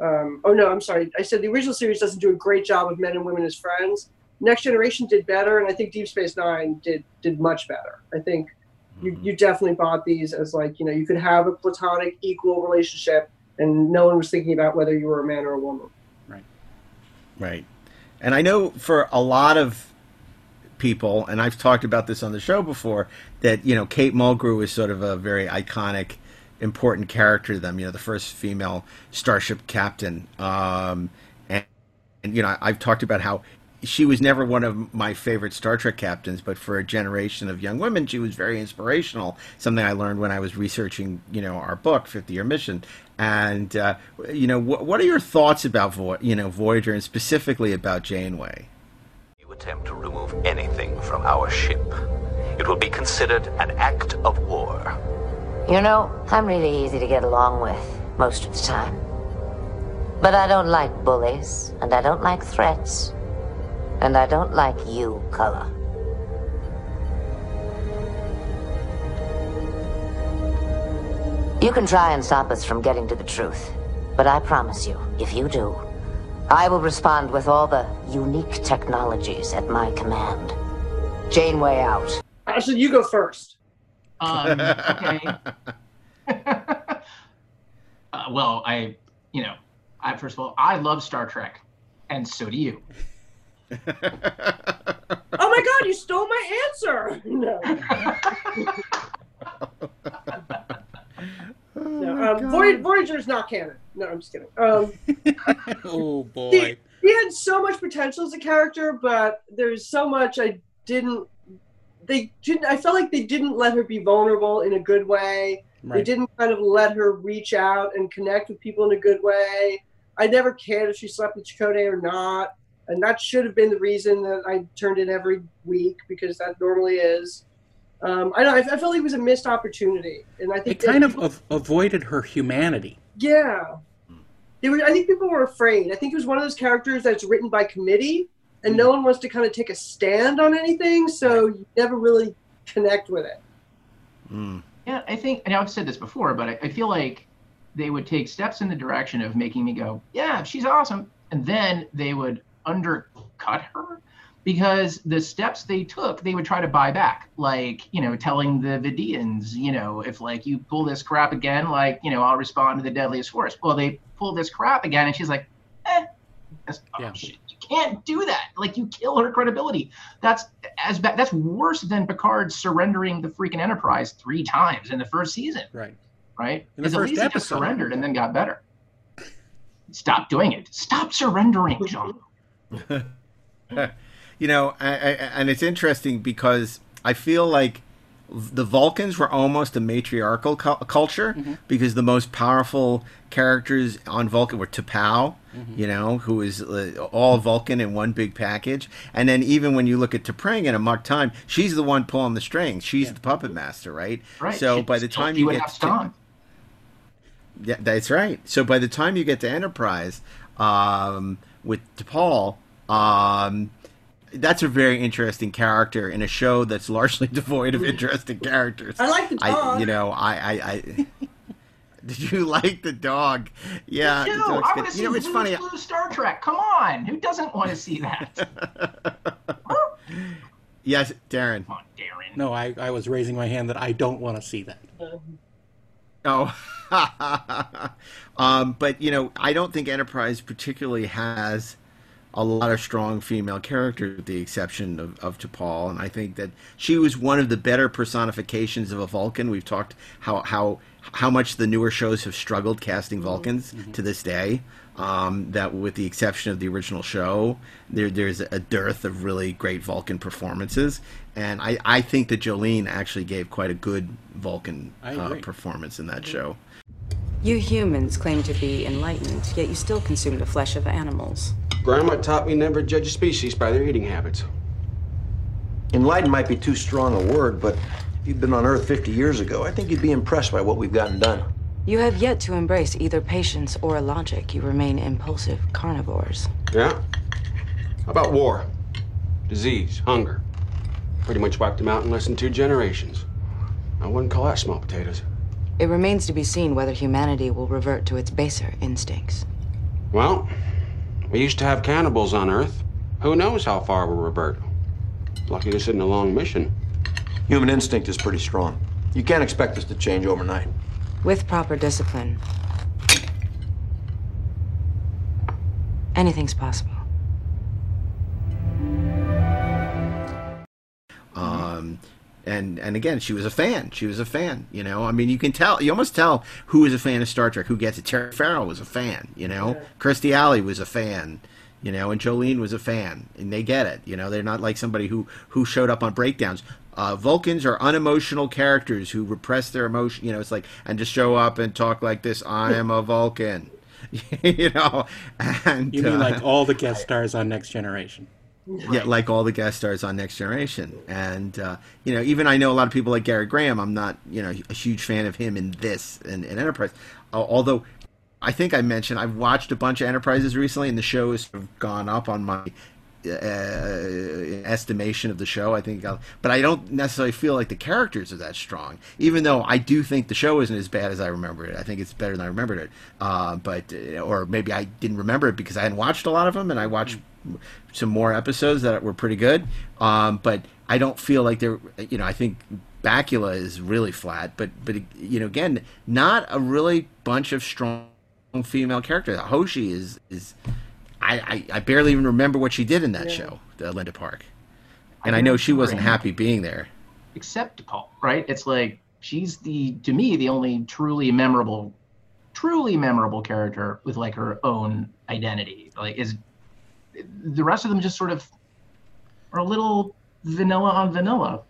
um, oh no, I'm sorry. I said the original series doesn't do a great job of men and women as friends. Next Generation did better, and I think Deep Space Nine did did much better. I think you, you definitely bought these as like you know you could have a platonic equal relationship, and no one was thinking about whether you were a man or a woman. Right. Right. And I know for a lot of people, and I've talked about this on the show before, that, you know, Kate Mulgrew is sort of a very iconic, important character to them, you know, the first female starship captain. Um, and, and, you know, I've talked about how she was never one of my favorite Star Trek captains, but for a generation of young women, she was very inspirational. Something I learned when I was researching, you know, our book, 50 Year Mission. And, uh, you know, wh- what are your thoughts about, Vo- you know, Voyager and specifically about Janeway? You attempt to remove anything from our ship, it will be considered an act of war. You know, I'm really easy to get along with most of the time. But I don't like bullies, and I don't like threats. And I don't like you, Culluh. You can try and stop us from getting to the truth. But I promise you, if you do, I will respond with all the unique technologies at my command. Janeway out. Actually, you go first. Um, okay. *laughs* uh, well, I, you know, I first of all, I love Star Trek, and so do you. *laughs* Oh my God, you stole my answer. *laughs* No. no um, Voy- Voyager's not canon. No, I'm just kidding. Um, oh boy. he, he had so much potential as a character, but there's so much I didn't. They didn't. I felt like they didn't let her be vulnerable in a good way. They didn't kind of let her reach out and connect with people in a good way. I never cared if she slept with Chakotay or not, and that should have been the reason that I turned in every week because that normally is. Um, I know. I, I felt like it was a missed opportunity, and I think that kind of people- av- avoided her humanity. yeah. They were, I think people were afraid. I think it was one of those characters that's written by committee, and no one wants to kind of take a stand on anything, so you never really connect with it. Hmm. Yeah, I think, and I've said this before, but I, I feel like they would take steps in the direction of making me go, yeah, she's awesome. And then they would undercut her because the steps they took, they would try to buy back. Like, you know, telling the Vidians, you know, if like you pull this crap again, like, you know, I'll respond to the deadliest force. Well, they pull this crap again, and she's like, That's, oh, you can't do that. Like, you kill her credibility. That's as bad. That's worse than Picard surrendering the freaking Enterprise three times in the first season. Right. Right. In the Because at first least just episode. surrendered and then got better. Stop doing it. Stop surrendering, *laughs* John. *laughs* you know, I, I, and it's interesting because I feel like the Vulcans were almost a matriarchal cu- culture Mm-hmm. because the most powerful characters on Vulcan were T'Pau, Mhm. you know, who is uh, all Vulcan in one big package. And then even when you look at T'Pring in Amok Time, she's the one pulling the strings. She's the puppet master, right? Right. So She by the time she you get have to, yeah, that's right. So by the time you get to Enterprise um, with T'Pol, um, that's a very interesting character in a show that's largely *laughs* devoid of interesting characters. I like the I, you know, I, I, I *laughs* did you like the dog? Yeah, Me the too. dog's I good. want to see You know, it's Blue's funny. Clues Star Trek. Come on, who doesn't want to see that? *laughs* Yes, Darren. Come on, Darren. No, I, I was raising my hand that I don't want to see that. Oh, *laughs* um, but you know, I don't think Enterprise particularly has a lot of strong female characters, with the exception of, of T'Pol, and I think that she was one of the better personifications of a Vulcan. We've talked how how how much the newer shows have struggled casting Vulcans to this day. Um, that, with the exception of the original show, there there's a dearth of really great Vulcan performances, and I, I think that Jolene actually gave quite a good Vulcan uh, performance in that show. You humans claim to be enlightened, yet you still consume the flesh of animals. Grandma taught me never to judge a species by their eating habits. Enlightened might be too strong a word, but if you'd been on Earth 50 years ago, I think you'd be impressed by what we've gotten done. You have yet to embrace either patience or logic. You remain impulsive carnivores. Yeah? How about war? Disease, hunger. Pretty much wiped them out in less than two generations. I wouldn't call that small potatoes. It remains to be seen whether humanity will revert to its baser instincts. Well, we used to have cannibals on Earth. Who knows how far we'll revert? Lucky this isn't a long mission. Human instinct is pretty strong. You can't expect us to change overnight. With proper discipline, anything's possible. And and again, she was a fan. She was a fan. You know, I mean, you can tell. You almost tell who is a fan of Star Trek. Who gets it? Terry Farrell was a fan. You know, Kirstie Alley was a fan. You know, and Jolene was a fan, and they get it. You know, they're not like somebody who who showed up on breakdowns. Uh, Vulcans are unemotional characters who repress their emotion. You know, it's like and just show up and talk like this. I am a Vulcan. *laughs* you know, and You mean uh, like all the guest stars on Next Generation? Yeah, like all the guest stars on Next Generation, and uh, you know, even I know a lot of people like Gary Graham. I'm not, you know, a huge fan of him in this and in, Enterprise. Uh, although, I think I mentioned I've watched a bunch of Enterprises recently, and the show has sort of gone up on my uh, estimation of the show. I think, I'll, but I don't necessarily feel like the characters are that strong. Even though I do think the show isn't as bad as I remember it. I think it's better than I remembered it. Uh, but uh, or maybe I didn't remember it because I hadn't watched a lot of them, and I watched some more episodes that were pretty good. Um, but I don't feel like they're. You know, I think. Bakula is really flat, but but you know again, not a really bunch of strong female characters. Hoshi is is I, I, I barely even remember what she did in that Yeah. show, uh, Linda Park, and I, know she wasn't happy being there. Except Paul, right? It's like she's the to me the only truly memorable, truly memorable character with like her own identity. Like is the rest of them just sort of are a little vanilla on vanilla.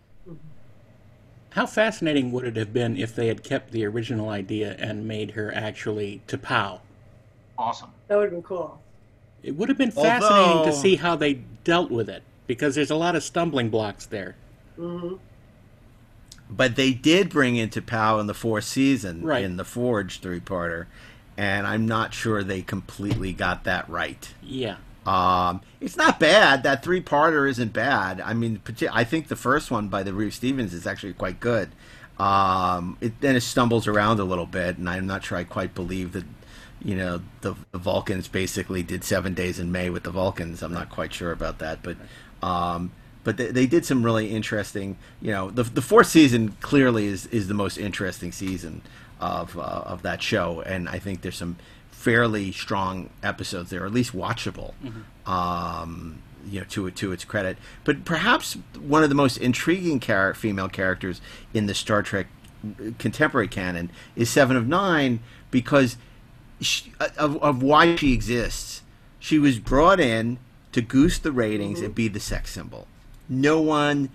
How fascinating would it have been if they had kept the original idea and made her actually T'Pau? Awesome. That would have been cool. It would have been fascinating Although- to see how they dealt with it because there's a lot of stumbling blocks there. hmm But they did bring into T'Pau in the fourth season Right. in the Forge three parter, and I'm not sure they completely got that right. Yeah. Um, it's not bad. That three parter isn't bad. I mean, I think the first one by the Reeves-Stevens is actually quite good. Um, it then it stumbles around a little bit, and I'm not sure I quite believe that. You know, the, the Vulcans basically did seven days in May with the Vulcans. I'm not quite sure about that, but um, but they, they did some really interesting. You know, the the fourth season clearly is is the most interesting season of uh, of that show, and I think there's some fairly strong episodes there, or at least watchable. Mm-hmm. Um, you know, to to its credit, but perhaps one of the most intriguing char- female characters in the Star Trek uh, contemporary canon is Seven of Nine because she, uh, of, of why she exists. She was brought in to goose the ratings and mm-hmm. be the sex symbol. No one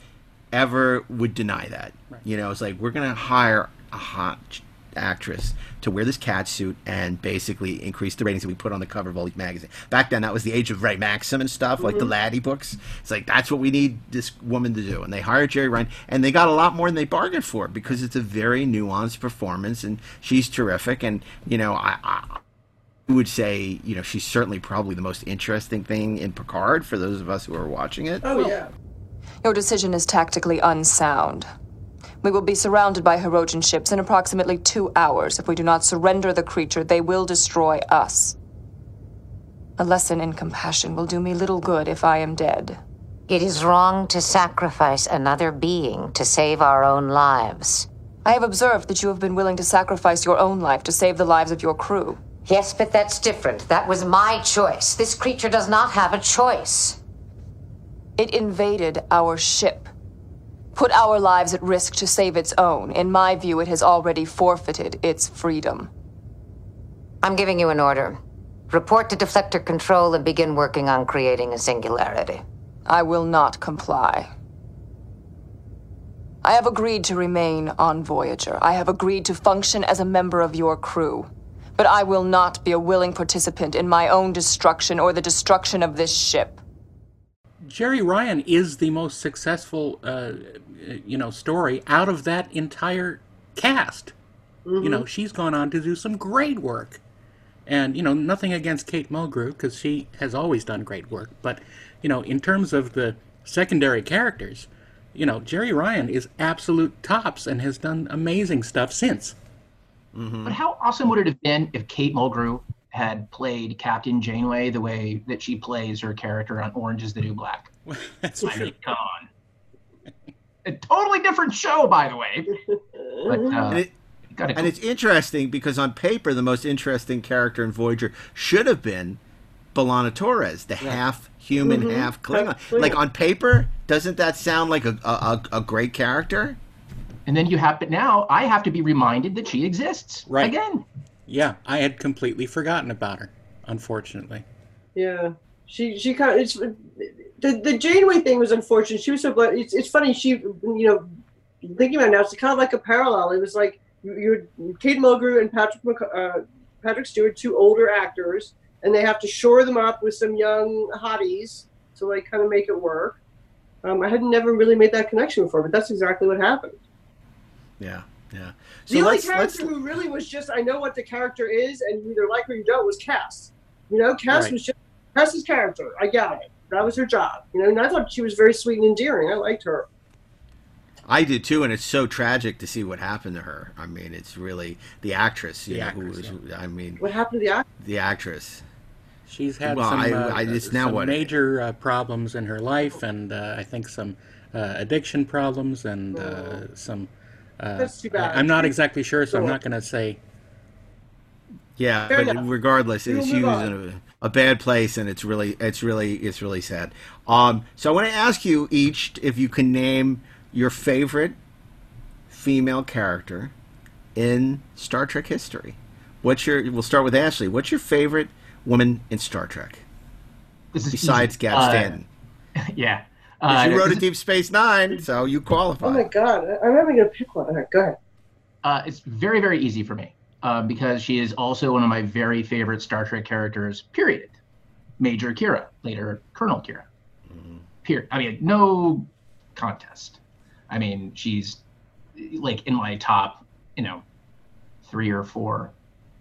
ever would deny that. You know, it's like we're going to hire a hot actress to wear this cat suit and basically increase the ratings that we put on the cover of all these magazines. Back then, that was the age of Ray Maxim and stuff, like the mm-hmm. Laddie books. It's like that's what we need this woman to do. And they hired Jeri Ryan, and they got a lot more than they bargained for because it's a very nuanced performance, and she's terrific. And you know, I, I would say, you know, she's certainly probably the most interesting thing in Picard for those of us who are watching it. Oh yeah. Your decision is tactically unsound. We will be surrounded by Hirogen ships in approximately two hours. If we do not surrender the creature, they will destroy us. A lesson in compassion will do me little good if I am dead. It is wrong to sacrifice another being to save our own lives. I have observed that you have been willing to sacrifice your own life to save the lives of your crew. Yes, but that's different. That was my choice. This creature does not have a choice. It invaded our ship, put our lives at risk to save its own. In my view, it has already forfeited its freedom. I'm giving you an order. Report to deflector control and begin working on creating a singularity. I will not comply. I have agreed to remain on Voyager. I have agreed to function as a member of your crew. But I will not be a willing participant in my own destruction or the destruction of this ship. Jeri Ryan is the most successful, uh, uh, you know, story out of that entire cast. You know, mm-hmm. she's gone on to do some great work. And, you know, nothing against Kate Mulgrew, because she has always done great work. But, you know, in terms of the secondary characters, you know, Jeri Ryan is absolute tops and has done amazing stuff since. Mm-hmm. But how awesome would it have been if Kate Mulgrew had played Captain Janeway the way that she plays her character on Orange is the New Black? *laughs* That's I mean, come on. A totally different show, by the way. But uh, and, it- gotta and it's interesting because on paper, the most interesting character in Voyager should have been B'Elanna Torres, the half human, Mhm. half Klingon. Like on paper, doesn't that sound like a, a, a, a great character? and then you have, but now I have to be reminded that she exists Right. again. Yeah, I had completely forgotten about her, unfortunately. Yeah, she she kind of it's the the Janeway thing was unfortunate. She was so but it's it's funny. She you know thinking about it now, it's kind of like a parallel. It was like you you're Kate Mulgrew and Patrick Mc, uh, Patrick Stewart, two older actors, and they have to shore them up with some young hotties to like kind of make it work. Um, I had never really made that connection before, but that's exactly what happened. Yeah, yeah. The only character who really was just I know what the character is, and you either like her or you don't was Kes. You know, Kes Right. was just Kes's character. I got it. That was her job. You know, and I thought she was very sweet and endearing. I liked her. I did too, and it's so tragic to see what happened to her. I mean, it's really the actress. You The know, actress, who was, I mean, What happened to the actress? the actress. She's had Well, some, I- uh, I- it's now what- major uh, problems in her life, and uh, I think some uh, addiction problems and uh, some. Uh, That's too bad. I, am not exactly sure, so I'm not going to say. Yeah, Fair but enough. regardless, We'll it's move she was on. in a, a bad place, and it's really, it's really, it's really sad. Um, so I want to ask you each if you can name your favorite female character in Star Trek history. What's your? We'll start with Ashley. What's your favorite woman in Star Trek This is besides easy. Gab Uh, Stanton? *laughs* Yeah. 'Cause you Uh, wrote a Deep Space Nine, so you qualify. Oh my god, I- I'm having to pick one. All right, go ahead. Uh, it's very, very easy for me uh, because she is also one of my very favorite Star Trek characters, period. Major Kira, later Colonel Kira. Period. I mean, no contest. I mean, she's like in my top, you know, three or four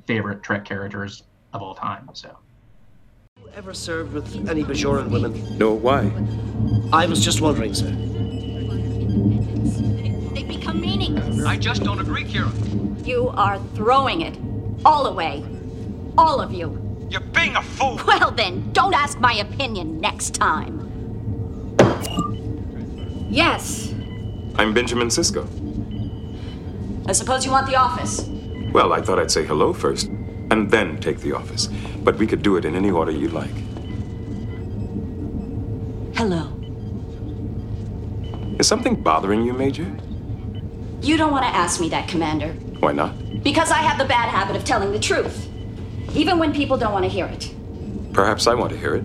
favorite Trek characters of all time. So. Ever served with any Bajoran women? No, why? I was just wondering, sir. They become meaningless. I just don't agree, Kira. You are throwing it all away. All of you. You're being a fool. Well, then, don't ask my opinion next time. Yes. I'm Benjamin Sisko. I suppose you want the office. Well, I thought I'd say hello first, and then take the office. But we could do it in any order you like. Hello. Is something bothering you, Major? You don't want to ask me that, Commander. Why not? Because I have the bad habit of telling the truth. Even when people don't want to hear it. Perhaps I want to hear it.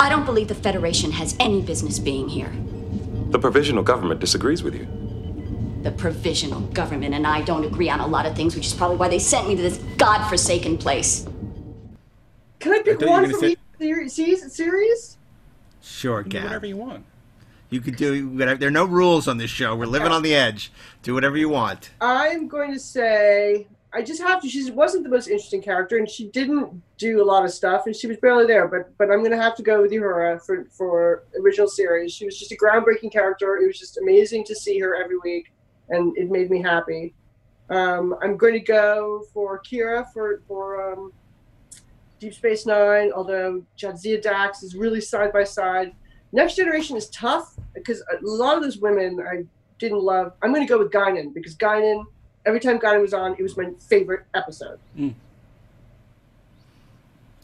I don't believe the Federation has any business being here. The provisional government disagrees with you. The provisional government and I don't agree on a lot of things, which is probably why they sent me to this godforsaken place. Can I pick thought you were one from say- each series? series- series? Sure, Do Gab. whatever you want. You could do whatever. There are no rules on this show. We're living on the edge. Do whatever you want. I'm going to say I just have to. She wasn't the most interesting character, and she didn't do a lot of stuff, and she was barely there. But but I'm gonna have to go with Uhura for for original series. She was just a groundbreaking character. It was just amazing to see her every week, and it made me happy. Um, I'm going to go for Kira for for um, Deep Space Nine. Although Jadzia Dax is really side by side. Next Generation is tough because a lot of those women I didn't love. I'm going to go with Guinan because Guinan every time Guinan was on, it was my favorite episode.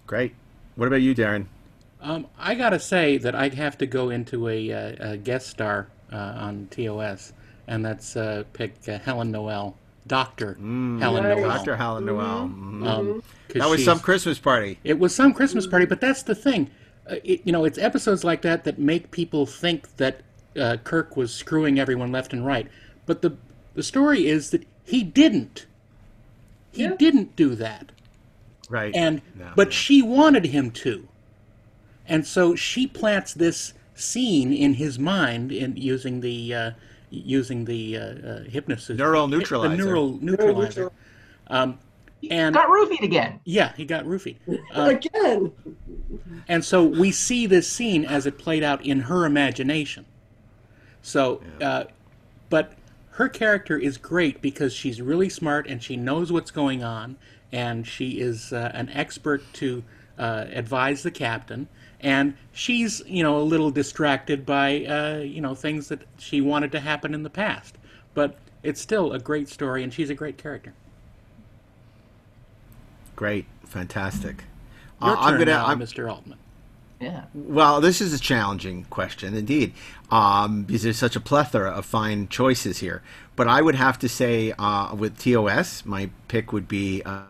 Great. What about you, Darren? Um, I gotta say that I'd have to go into a, uh, a guest star uh, on TOS, and that's uh, pick uh, Helen Noel, Doctor Helen Nice. Noel. Dr. Helen Noel. Mhm. Um, 'cause That was some Christmas party. It was some Christmas party, but that's the thing. Uh, it, you know, it's episodes like that that make people think that uh, Kirk was screwing everyone left and right. But the the story is that he didn't. He didn't do that. Right. And but she wanted him to. And so she plants this scene in his mind in using the uh, using the uh, uh, hypnosis Neural the neutralizer. neural neutralizer. Um, and got roofied again. Yeah, he got roofied *laughs* Uh, again. And so we see this scene as it played out in her imagination. So, uh, but her character is great because she's really smart and she knows what's going on, and she is uh, an expert to uh, advise the captain. And she's, you know, a little distracted by, uh, you know, things that she wanted to happen in the past. But it's still a great story, and she's a great character. Great. Fantastic. Your Uh, I'm turn gonna. now, I'm, Mr. Altman. Yeah. Well, this is a challenging question indeed, um, because there's such a plethora of fine choices here. But I would have to say, uh, with TOS, my pick would be uh,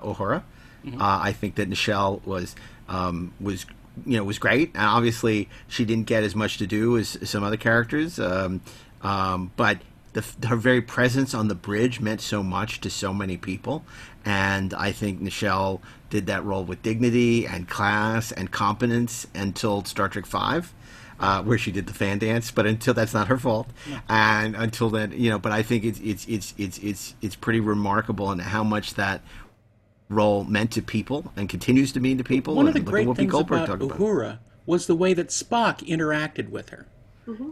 Uhura. Mhm. Uh, I think that Nichelle was um, was you know was great, and obviously she didn't get as much to do as some other characters. Um, um, but the, her very presence on the bridge meant so much to so many people, and I think Nichelle did that role with dignity and class and competence until Star Trek Five. Uh, where she did the fan dance, but until that's not her fault, and until then, you know. But I think it's it's it's it's it's it's pretty remarkable and how much that role meant to people and continues to mean to people. One of the and look great things Goldberg about talked about. Uhura was the way that Spock interacted with her.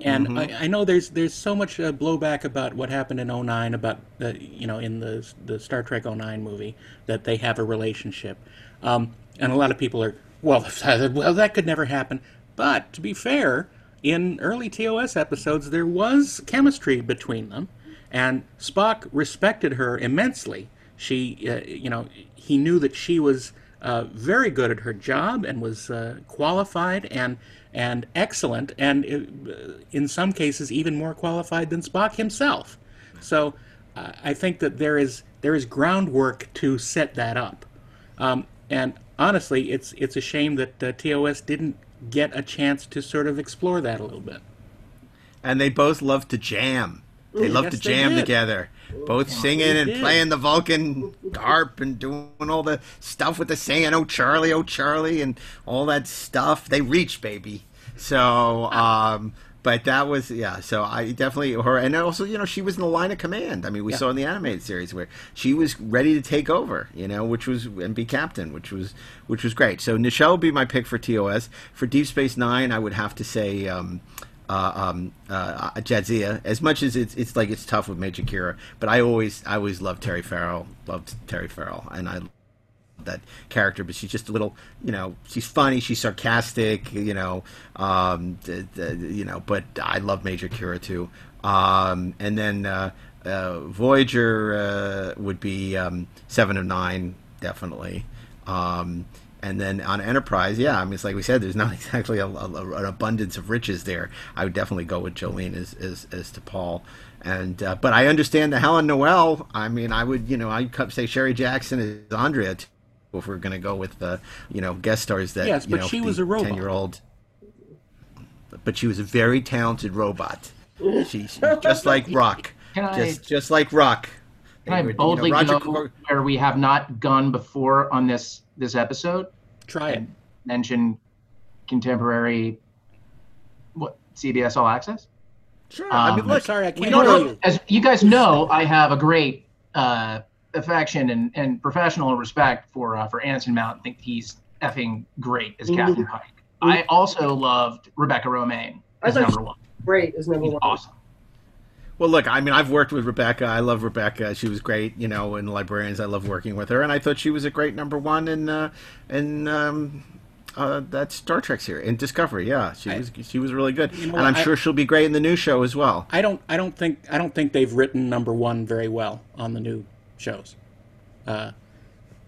And Mhm. I, I know there's there's so much uh, blowback about what happened in 09 about uh, you know in the the Star Trek 09 movie that they have a relationship, um, and a lot of people are well *laughs* well that could never happen. But to be fair, in early TOS episodes there was chemistry between them, and Spock respected her immensely. She uh, you know he knew that she was uh, very good at her job and was uh, qualified and and excellent, and uh, in some cases even more qualified than Spock himself. So I think that there is there is groundwork to set that up. Um, and honestly, it's it's a shame that uh, TOS didn't get a chance to sort of explore that a little bit. and they both love to jam. They love Yes, to jam together, both singing and playing the Vulcan harp and doing all the stuff with the singing. Oh Charlie, oh Charlie, and all that stuff. They reach, baby. So, um, but that was yeah. So I definitely her, and also you know she was in the line of command. I mean, we Yeah. saw in the animated series where she was ready to take over, you know, which was and be captain, which was which was great. So Nichelle would be my pick for TOS. For Deep Space Nine, I would have to say. Um, uh, um, uh, Jadzia. As much as it's it's like it's tough with Major Kira, but I always I always loved Terry Farrell. Loved Terry Farrell, and I that character, but she's just a little, you know, she's funny, she's sarcastic, you know, um, d- d- you know, but I love Major Kira too. Um, and then uh, uh, Voyager uh, would be um, Seven of Nine, definitely. Um, and then on Enterprise, yeah, I mean, it's like we said, there's not *laughs* exactly a, a- an abundance of riches there. I would definitely go with Jolene as as, as T'Pol. And uh, but I understand the Helen Noel. I mean, I would, you know, I'd say Sherry Jackson is Andrea. Too, if we're going to go with the, you know, guest stars that Yes, you but know, she was a robot. ten year old. But she was a very talented robot. She, she just *laughs* like Rock, Can I- just just like Rock. Can I They were- you know, boldly Roger go Cor- where we have not gone before on this this episode? Try it. Mention contemporary what CBS All Access. Sure. I mean, Um, look, sorry, I can't don't know- you. As you guys know, I have a great uh, affection and, and professional respect for uh, for Anson Mount. I think he's effing great as Captain Mhm. Pike. I also loved Rebecca Romijn as number one. Great is number one. Awesome. Well, look, I mean, I've worked with Rebecca. I love Rebecca. She was great, you know, in Librarians. I love working with her, and I thought she was a great number one in uh, in um, uh, that Star Trek series in Discovery. Yeah, she was she was really good, You know and I'm I- sure she'll be great in the new show as well. I don't. I don't think. I don't think they've written number one very well on the new shows, uh,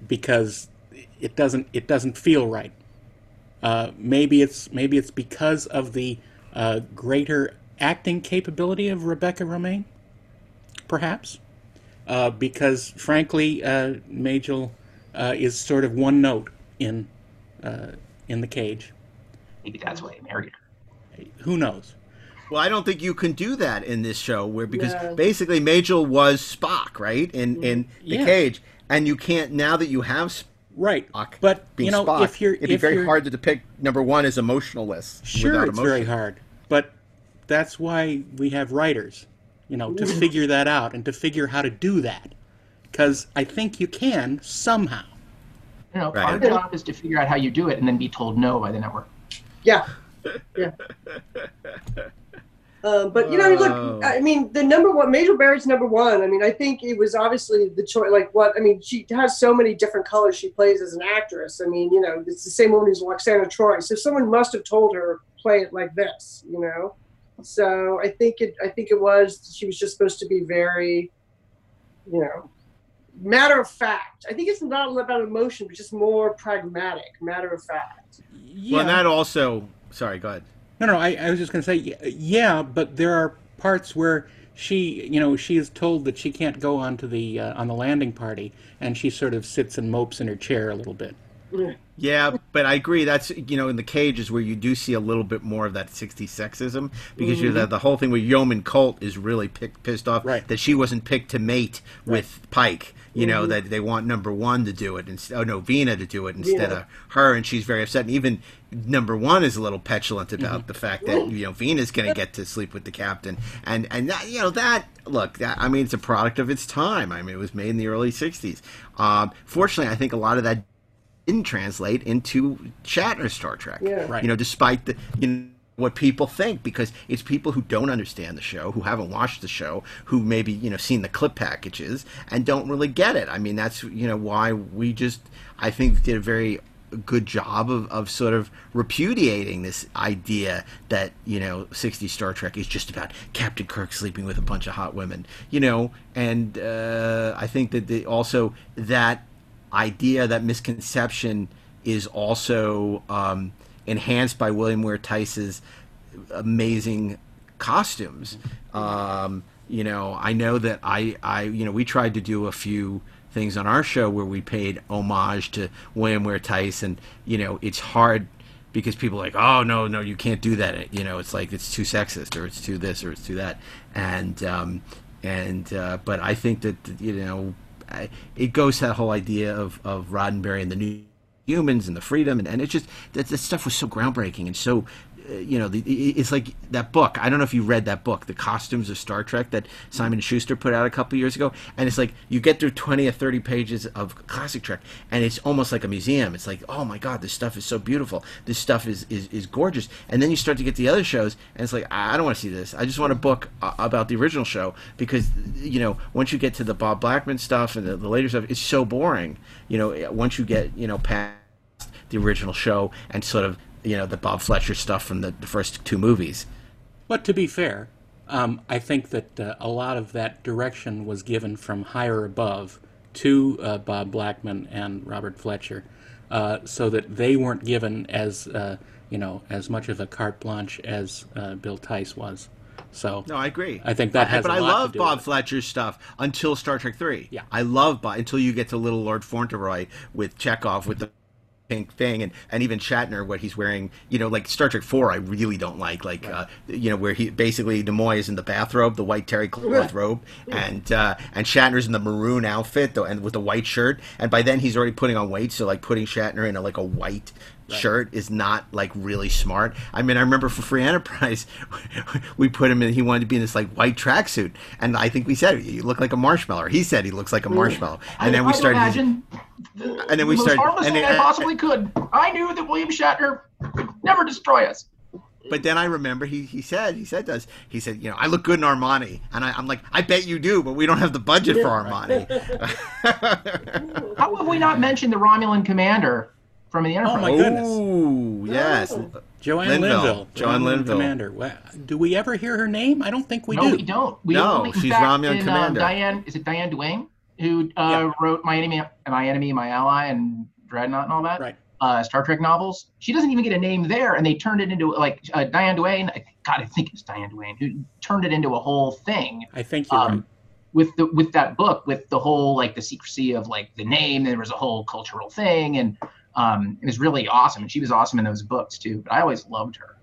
because it doesn't. It doesn't feel right. Uh, maybe it's maybe it's because of the uh, greater acting capability of Rebecca Romijn, perhaps. Uh, because frankly, uh, Majel uh, is sort of one note in uh, in the cage. Maybe that's why he married her. Who knows? Well, I don't think you can do that in this show, where because No. basically Majel was Spock, right, in in the Yeah. cage, and you can't now that you have Spock, right, but being you know, Spock, if you're- it'd be very you're- hard to depict number one as emotionless. Sure, it's emotion. very hard, but that's why we have writers, you know, to figure that out and to figure how to do that. Because I think you can somehow. You know, Right. our job is to figure out how you do it and then be told no by the network. Yeah. *laughs* Yeah. Um, but you know, Oh. look, I mean, the number one, Majel Barrett's number one. I mean, I think it was obviously the choice. Like, what I mean, she has so many different colors she plays as an actress. I mean, you know, it's the same woman who's Lwaxana Troi. So someone must have told her play it like this, you know. So I think it. I think it was. She was just supposed to be very, you know, matter of fact. I think it's not about emotion, but just more pragmatic, matter of fact. Yeah. Well, and that also. Sorry, go ahead. No, no, I, I was just going to say, yeah, but there are parts where she, you know, she is told that she can't go onto the uh, on the landing party, and she sort of sits and mopes in her chair a little bit. Yeah, but I agree. That's you know in the cage is where you do see a little bit more of that sixty sexism because you're Mhm. the, the whole thing with Yeoman Colt is really pick, pissed off right. that she wasn't picked to mate with Pike. You know Mhm. that they want number one to do it instead. Oh no, Vina to do it instead Vina. of her, and she's very upset. And even number one is a little petulant about the fact that you know Vina's going to get to sleep with the captain, and and that, you know that look. That, I mean, it's a product of its time. I mean, it was made in the early '60s. Um, fortunately, I think a lot of that didn't translate into Shatner Star Trek. Yeah. Right. You know, despite the you know what people think, because it's people who don't understand the show, who haven't watched the show, who maybe you know seen the clip packages and don't really get it. I mean, that's you know why we just I think did a very good job of, of sort of repudiating this idea that you know 60 Star Trek is just about Captain Kirk sleeping with a bunch of hot women, you know, and uh, I think that the, also that idea, that misconception is also um, enhanced by William Ware Theiss's amazing costumes. Um, you know, I know that I, I, you know, we tried to do a few things on our show where we paid homage to William Ware Theiss, and you know, it's hard because people are like, oh no, no, you can't do that. You know, it's like it's too sexist, or it's too this, or it's too that, and um, and uh, but I think that you know, I, it goes to that whole idea of of Roddenberry and the new humans and the freedom. And, and it's just that that stuff was so groundbreaking and so you know the, it's like that book. I don't know if you read that book the costumes of star trek that simon schuster put out a couple years ago. And it's like you get through 20 or 30 pages of classic trek and it's almost like a museum. It's like oh my god this stuff is so beautiful. This stuff is is, is gorgeous. And then you start to get the other shows and it's like i don't want to see this. I just want a book uh, about the original show because you know once you get to the bob blackman stuff and the, the later stuff it's so boring. You know once you get you know past the original show and sort of you know the Bob Fletcher stuff from the, the first two movies. But to be fair, um, I think that uh, a lot of that direction was given from higher above to uh, Bob Blackman and Robert Fletcher, uh, so that they weren't given as uh, you know as much of a carte blanche as uh, Bill Theiss was. So No, I agree. I think that I- has. but a I lot love to do Bob with Fletcher's stuff until Star Trek Three. Yeah. I love Bob until you get to Little Lord Fauntleroy with Chekhov with the pink thing and, and even Shatner what he's wearing you know like Star Trek 4 I really don't like like uh, you know where he basically Nimoy is in the bathrobe the white terry cloth robe and uh, and Shatner's in the maroon outfit though and with the white shirt and by then he's already putting on weight so like putting Shatner in a, like a white shirt is not like really smart. I mean, I remember for Free *laughs* Enterprise, we put him in. He wanted to be in this like white tracksuit, and I think we said you look like a marshmallow. Or he said he looks like a marshmallow, and then we I started. Imagine and then we the most started. harmless And then, I possibly could. I knew that William Shatner could never destroy us. but then I remember he, he said he said to us he said you know I look good in Armani and I, I'm like I bet you do but we don't have the budget for Armani. *laughs* How have we not mentioned the Romulan commander from the Enterprise? Oh my goodness. Ooh, yes. Joanne Linville. Linville. Joanne Linville. Commander. Wow. Do we ever hear her name? I don't think we do. no, do. we don't. We No, only, she's fact, Romulan in, commander. Um, Diane, is it Diane Duane who uh, wrote My Enemy, My Enemy, My Ally, and Dreadnought and all that? Right. Uh, Star Trek novels. She doesn't even get a name there, and they turned it into like uh, Diane Duane. I think, God, I think it's Diane Duane who turned it into a whole thing. I think you're right. With the with that book, with the whole like the secrecy of like the name, there was a whole cultural thing, and um, it was really awesome. And she was awesome in those books too. But I always loved her.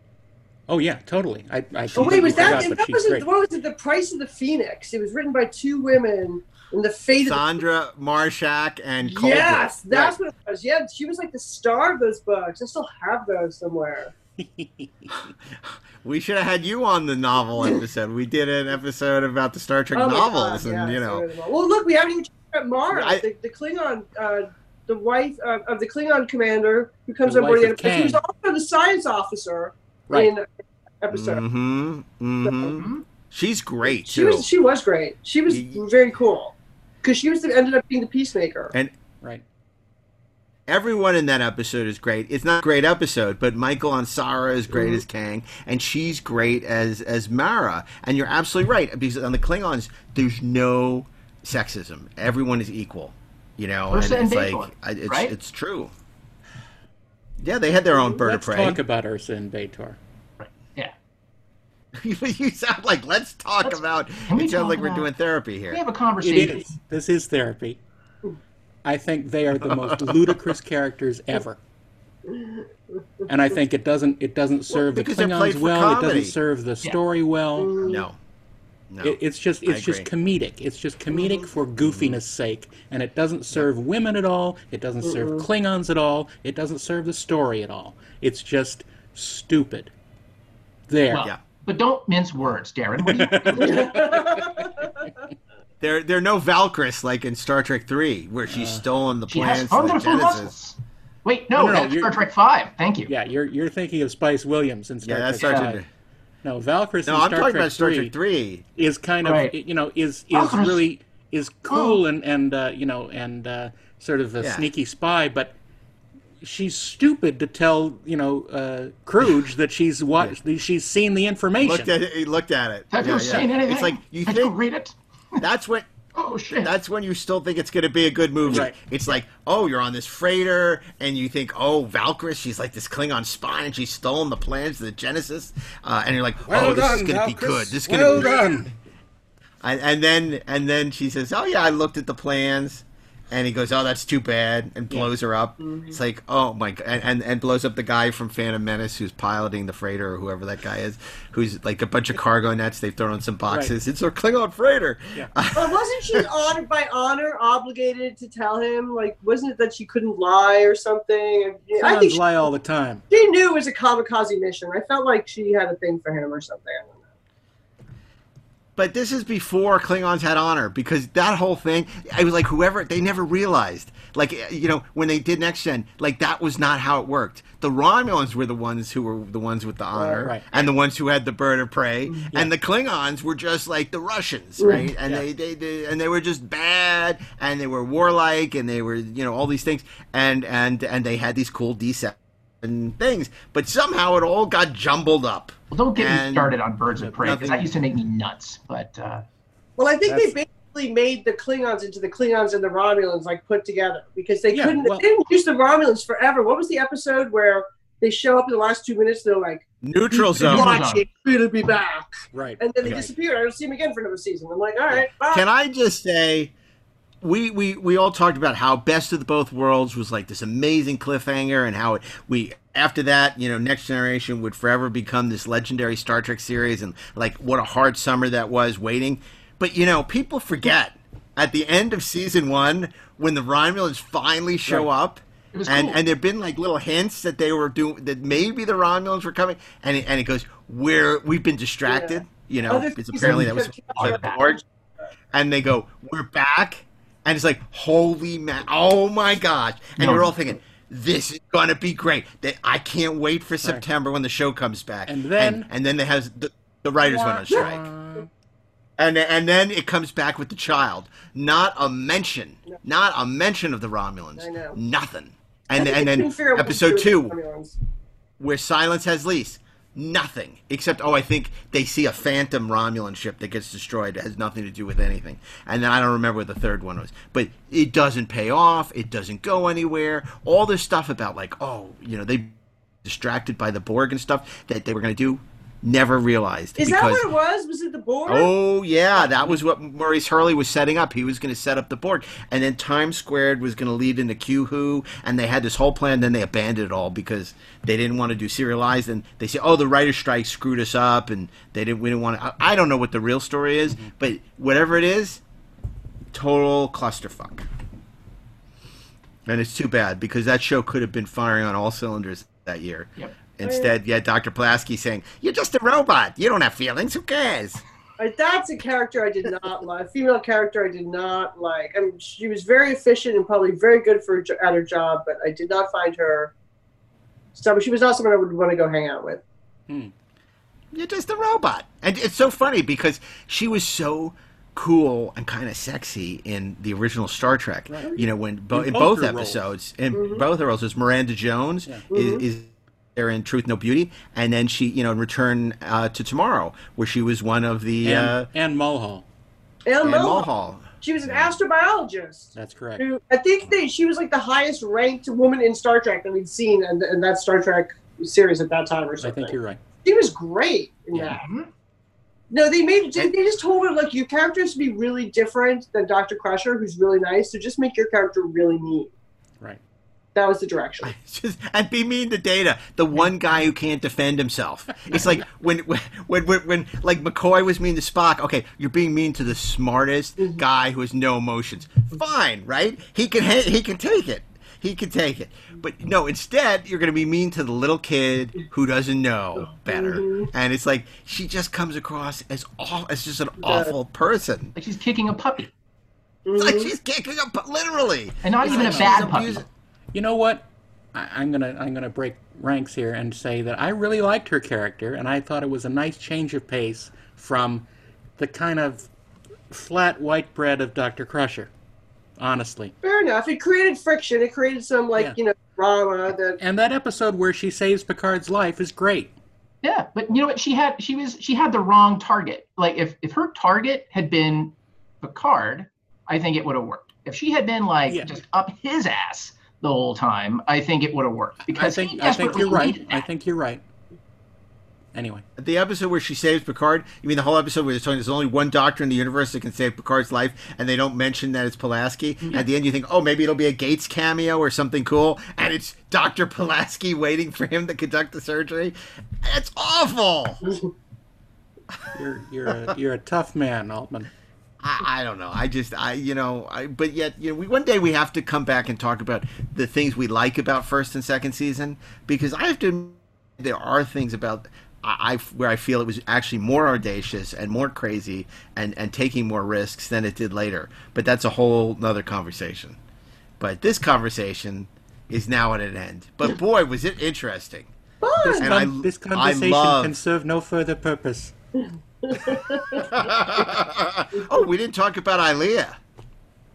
Oh yeah, totally. I, I Oh wait, was that forgot, that wasn't what was it? The Price of the Phoenix. It was written by two women in the fate of the Sondra Marshak and Colbert. Yes, that's Right. what it was. Yeah, she was like the star of those books. I still have those somewhere. *laughs* We should have had you on the novel *laughs* episode. We did an episode about the Star Trek Oh novels, God, and yes, you know, read. Well, look, we haven't even talked about Mars, I- the, the Klingon, uh, the wife uh, of the Klingon commander who comes The on board the of Enterprise. She was also the science officer Right. in episode. hmm hmm She's great She too. was she was great. She was very cool because she was the, ended up being the peacemaker. and right. everyone in that episode is great. It's not a great episode, but Michael Ansara is great Mhm. as Kang, and she's great as as Mara. And you're absolutely right because on the Klingons, there's no sexism. Everyone is equal. You know, Lursa and and it's B'Etor, like I- it's right? it's true. Yeah, they had their own bird Let's of prey. talk about Lursa and B'Etor. Yeah. *laughs* you sound like let's talk about. can we It sounds talk like we're doing therapy here. We have a conversation. is. This is therapy. I think they are the most *laughs* ludicrous characters ever. And I think it doesn't it doesn't serve the because they're Klingons for well. It doesn't serve the Yeah. story well. No. No. It, it's just it's just comedic. It's just comedic mm-hmm. for goofiness sake, and it doesn't serve women at all. It doesn't serve Mm-mm. Klingons at all. It doesn't serve the story at all. It's just stupid. There. Well, But don't mince words, Darren. What do you, *laughs* There, there are no Valkyries like in Star Trek Three, where she's uh, stolen the she has plans to Genesis. muscles. Wait, no, that's you're- Star Trek Five. Thank you. Yeah, you're you're thinking of Spice Williams in Star Yeah, that's Trek Star Trek- No, Valkyrie No, I'm Star talking Trek about Star 3 Trek Three. is kind of Right. you know is is Valkyrie's- really is cool and and uh, you know and uh, sort of a Yeah. sneaky spy, but she's stupid to tell you know uh, Kruge that she's watched she's seen the information. Looked at it. He looked at it. Have you seen anything? It's like you Did think you read it? That's what. Oh shit! That's when you still think it's going to be a good movie. Right. It's like, oh, you're on this freighter, and you think, oh, Valkyrie, she's like this Klingon spy, and she's stolen the plans of the Genesis, uh, and you're like, Well oh, this is going to be good. This is going Well to be done. And, and then and then she says, "Oh yeah, I looked at the plans." And he goes, "Oh, that's too bad," and blows her up. Mm-hmm. It's like, "Oh my!" god, and, and and blows up the guy from Phantom Menace who's piloting the freighter or whoever that guy is, who's like a bunch of cargo nets. They've thrown on some boxes. It's a Klingon freighter. *laughs* But wasn't she honored by honor obligated to tell him? Like, wasn't it that she couldn't lie or something? I think she, lie all the time. she knew it was a kamikaze mission. I felt like she had a thing for him or something. But this is before Klingons had honor because that whole thing, I was like, whoever, they never realized. Like, you know, when they did Next Gen, like, that was not how it worked. The Romulans were the ones who were the ones with the honor Right. and the ones who had the bird of prey. And the Klingons were just like the Russians, Mm. right? And they, they, they, and they were just bad and they were warlike and they were, you know, all these things. And, and, and they had these cool D7 things. But somehow it all got jumbled up. Well, don't get me started on Birds of Prey because nothing- that used to make me nuts. But uh, Well, I think That's- they basically made the Klingons into the Klingons and the Romulans like put together because they Yeah, couldn't. well- they didn't use the Romulans forever. What was the episode where they show up in the last two minutes? They're like, Neutral "Keep zone. Watching, we'll be back." Right. And then they Right. disappeared. I don't see them again for another season. I'm like, all right, bye. Can I just say, we, we we all talked about how Best of the Both Worlds was like this amazing cliffhanger, and how it, we after that, you know, Next Generation would forever become this legendary Star Trek series, and like what a hard summer that was waiting. But you know, people forget at the end of season one when the Romulans finally show Right. up. And cool. and there've been like little hints that they were doing that maybe the Romulans were coming, and it, and it goes we're we've been distracted, you know, Other seasons apparently that was kept on the board, and they go we're back, and it's like holy man, oh my gosh, and No. you're all thinking this is gonna be great. They, I can't wait for September when the show comes back, and then- and, and then they have the, the writers went on strike. And and then it comes back with the child. Not a mention. Not a mention of the Romulans. I know. Nothing. And and then couldn't figure out what to episode two, Romulans. where silence has lease. Nothing except oh, I think they see a phantom Romulan ship that gets destroyed. It has nothing to do with anything. And then I don't remember what the third one was, but it doesn't pay off. It doesn't go anywhere. All this stuff about like oh, you know, they distracted by the Borg and stuff that they were going to do. Never realized. Is that what it was? Was it the Borg? Oh yeah, that was what Maurice Hurley was setting up. He was going to set up the Borg, and then Times Squared was going to lead into Q Who, and they had this whole plan. Then they abandoned it all because they didn't want to do serialized, and they said, "Oh, the writer's strike screwed us up," and they didn't. We didn't want to. I, I don't know what the real story is, mm-hmm. but whatever it is, total clusterfuck. And it's too bad because that show could have been firing on all cylinders that year. Yep. Oh, Instead, yeah, Dr. Pulaski saying, "You're just a robot. You don't have feelings. Who cares?" Like, that's a character I did not like. Female character I did not like. I mean, she was very efficient and probably very good for at her job, but I did not find her. So she was not someone I would want to go hang out with. Hmm. You're just a robot. And it's so funny because she was so cool and kind of sexy in the original Star Trek. You know, when bo- In in both both, her roles. episodes, in Mm-hmm. both her roles, is Miranda Jones is, mm-hmm. is there in Truth No Beauty, and then she, you know, in Return uh, to Tomorrow, where she was one of the and, uh, and Mulhall. And and Mulhall. Mulhall. She was an astrobiologist. That's correct. Who, I think they, she was like the highest ranked woman in Star Trek that we'd seen in, in that Star Trek series at that time or I think you're right. She was great in that. No, they made they, they just told her like your character has to be really different than Doctor Crusher, who's really nice. So just make your character really mean. Right. That was the direction. *laughs* Just, and be mean to Data, the one guy who can't defend himself. It's like *laughs* when, when, when, when, when, like McCoy was mean to Spock. Okay, you're being mean to the smartest Mm-hmm. guy who has no emotions. Fine, right? He can, ha- he can take it. He can take it. But no, instead, you're going to be mean to the little kid who doesn't know better. Mm-hmm. And it's like she just comes across as aw- as just an awful person. Like she's kicking a puppy. It's like she's kicking a literally, And not It's even like a bad puppy. abusing- You know what? I, I'm gonna I'm gonna break ranks here and say that I really liked her character, and I thought it was a nice change of pace from the kind of flat white bread of Doctor Crusher. Honestly, Fair enough. It created friction. It created some like Yeah. you know drama that and that episode where she saves Picard's life is great. Yeah, but you know what? She had she was she had the wrong target. Like if if her target had been Picard, I think it would have worked. If she had been like just up his ass the whole time, I think it would have worked. I Because think I think you're right. needed I think you're right. Anyway, The episode where she saves Picard, you mean the whole episode where they're telling there's only one doctor in the universe that can save Picard's life, and they don't mention that it's Pulaski? Mm-hmm. At the end, you think, oh, maybe it'll be a Gates cameo or something cool, and it's Dr. Pulaski waiting for him to conduct the surgery? It's awful! you're you're a, you're a tough man, Altman. I, I don't know. I just, I, you know, I, but yet, you know, we, one day we have to come back and talk about the things we like about first and second season, because I have to admit there are things about I, where I feel it was actually more audacious and more crazy and and taking more risks than it did later. But that's a whole other conversation. But this conversation is now at an end. But boy, was it interesting. This, And con- I- this conversation love- can serve no further purpose. *laughs* *laughs* oh, we didn't talk about Ilia.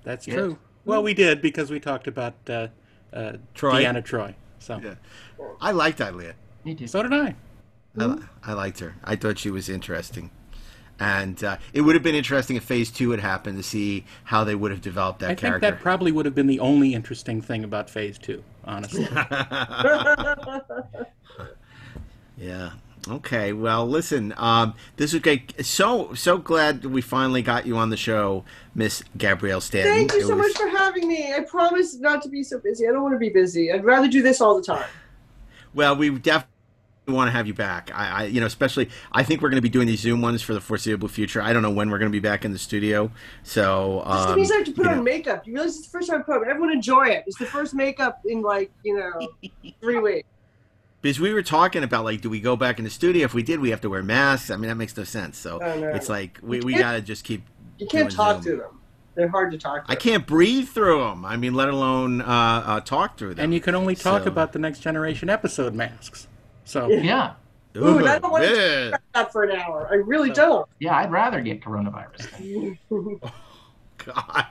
That's Yeah. true. Well, we did because we talked about uh, uh, Troi? Deanna Troi. So I liked Ilia. Me too. So did I. I, I liked her. I thought she was interesting. And uh, it would have been interesting if Phase 2 had happened to see how they would have developed that I think character. that probably would have been the only interesting thing about Phase Two, honestly. *laughs* *laughs* Yeah. Okay, well, listen, um, this is great. So so glad we finally got you on the show, Miss Gabrielle Stanton. Thank you It so was- much for having me. I promise not to be so busy. I don't want to be busy. I'd rather do this all the time. Well, we definitely want to have you back. I, I, you know, especially I think we're going to be doing these Zoom ones for the foreseeable future. I don't know when we're going to be back in the studio, so This um, means I have to put on know. makeup. You realize it's the first time I've put on. Everyone enjoy it. It's the first makeup in like you know three weeks. Because we were talking about like, do we go back in the studio? If we did, we have to wear masks. I mean, that makes no sense. So Oh, no. it's like we, we got to just keep. You can't doing talk Zoom. to them. They're hard to talk to. I can't breathe through them. I mean, let alone uh, uh, talk through them. And you can only talk So- about the next generation episode masks. So Yeah. Ooh, and I don't want yeah. to talk that for an hour. I really don't. Yeah, I'd rather get coronavirus. *laughs* *laughs* God.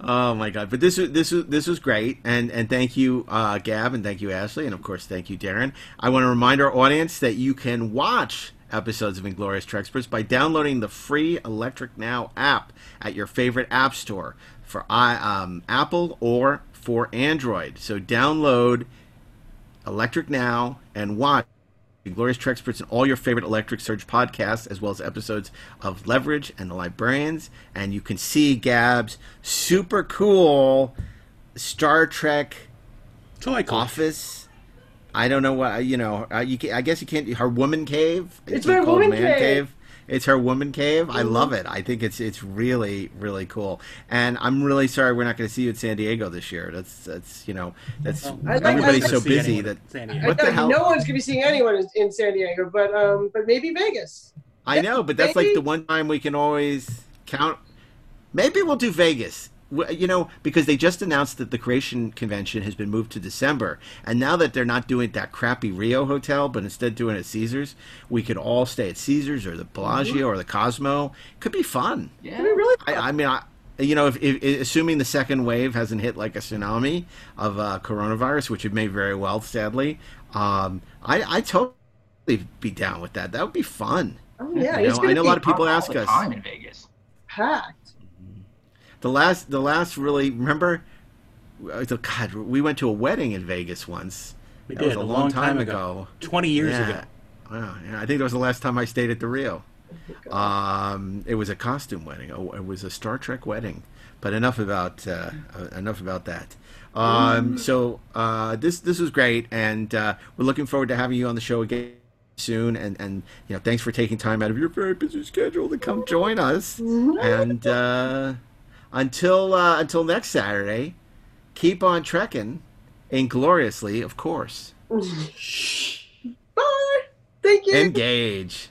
Oh my God! But this was this was this was great, and and thank you, uh, Gab, and thank you, Ashley, and of course, thank you, Darren. I want to remind our audience that you can watch episodes of Inglorious Trexperts by downloading the free Electric Now app at your favorite app store for i um, Apple or for Android. So download Electric Now and watch Glorious Trexperts and all your favorite Electric Surge podcasts, as well as episodes of Leverage and The Librarians. And you can see Gab's super cool Star Trek toy office. I don't know what you know. Uh, you can, I guess you can't. Her woman cave. It's what my woman man cave. It's her woman cave. I Mhm. love it. I think it's it's really really cool. And I'm really sorry we're not going to see you in San Diego this year. That's that's you know that's I'd like everybody's so busy that in San I what the hell? No one's gonna be seeing anyone in, in San Diego, but um, but maybe Vegas. I know, but that's like the one time we can always count. Maybe we'll do Vegas. W- You know, because they just announced that the Creation Convention has been moved to December, and now that they're not doing that crappy Rio hotel, but instead doing it at Caesars, we could all stay at Caesars or the Bellagio or the Cosmo. Could be fun. Yeah, really. I, I mean, I, you know, if, if, assuming the second wave hasn't hit like a tsunami of uh, coronavirus, which it may very well, sadly, um, I I totally be down with that. That would be fun. Oh yeah, You it's know, gonna I know a be lot of people ask the us. time in Vegas. packed. The last, the last really remember. uh, God, we went to a wedding in Vegas once. We That was did, a a long, long time, time ago. ago. 20 years Yeah. ago. Wow, yeah, I think that was the last time I stayed at the Rio. Um, it was a costume wedding. Oh, It was a Star Trek wedding. But enough about uh, uh, enough about that. Um, so uh, this this was great, and uh, we're looking forward to having you on the show again soon. And, and you know, thanks for taking time out of your very busy schedule to come join us. And uh, until uh, until next Saturday, keep on trekking, ingloriously, of course. *laughs* Bye. Thank you. Engage.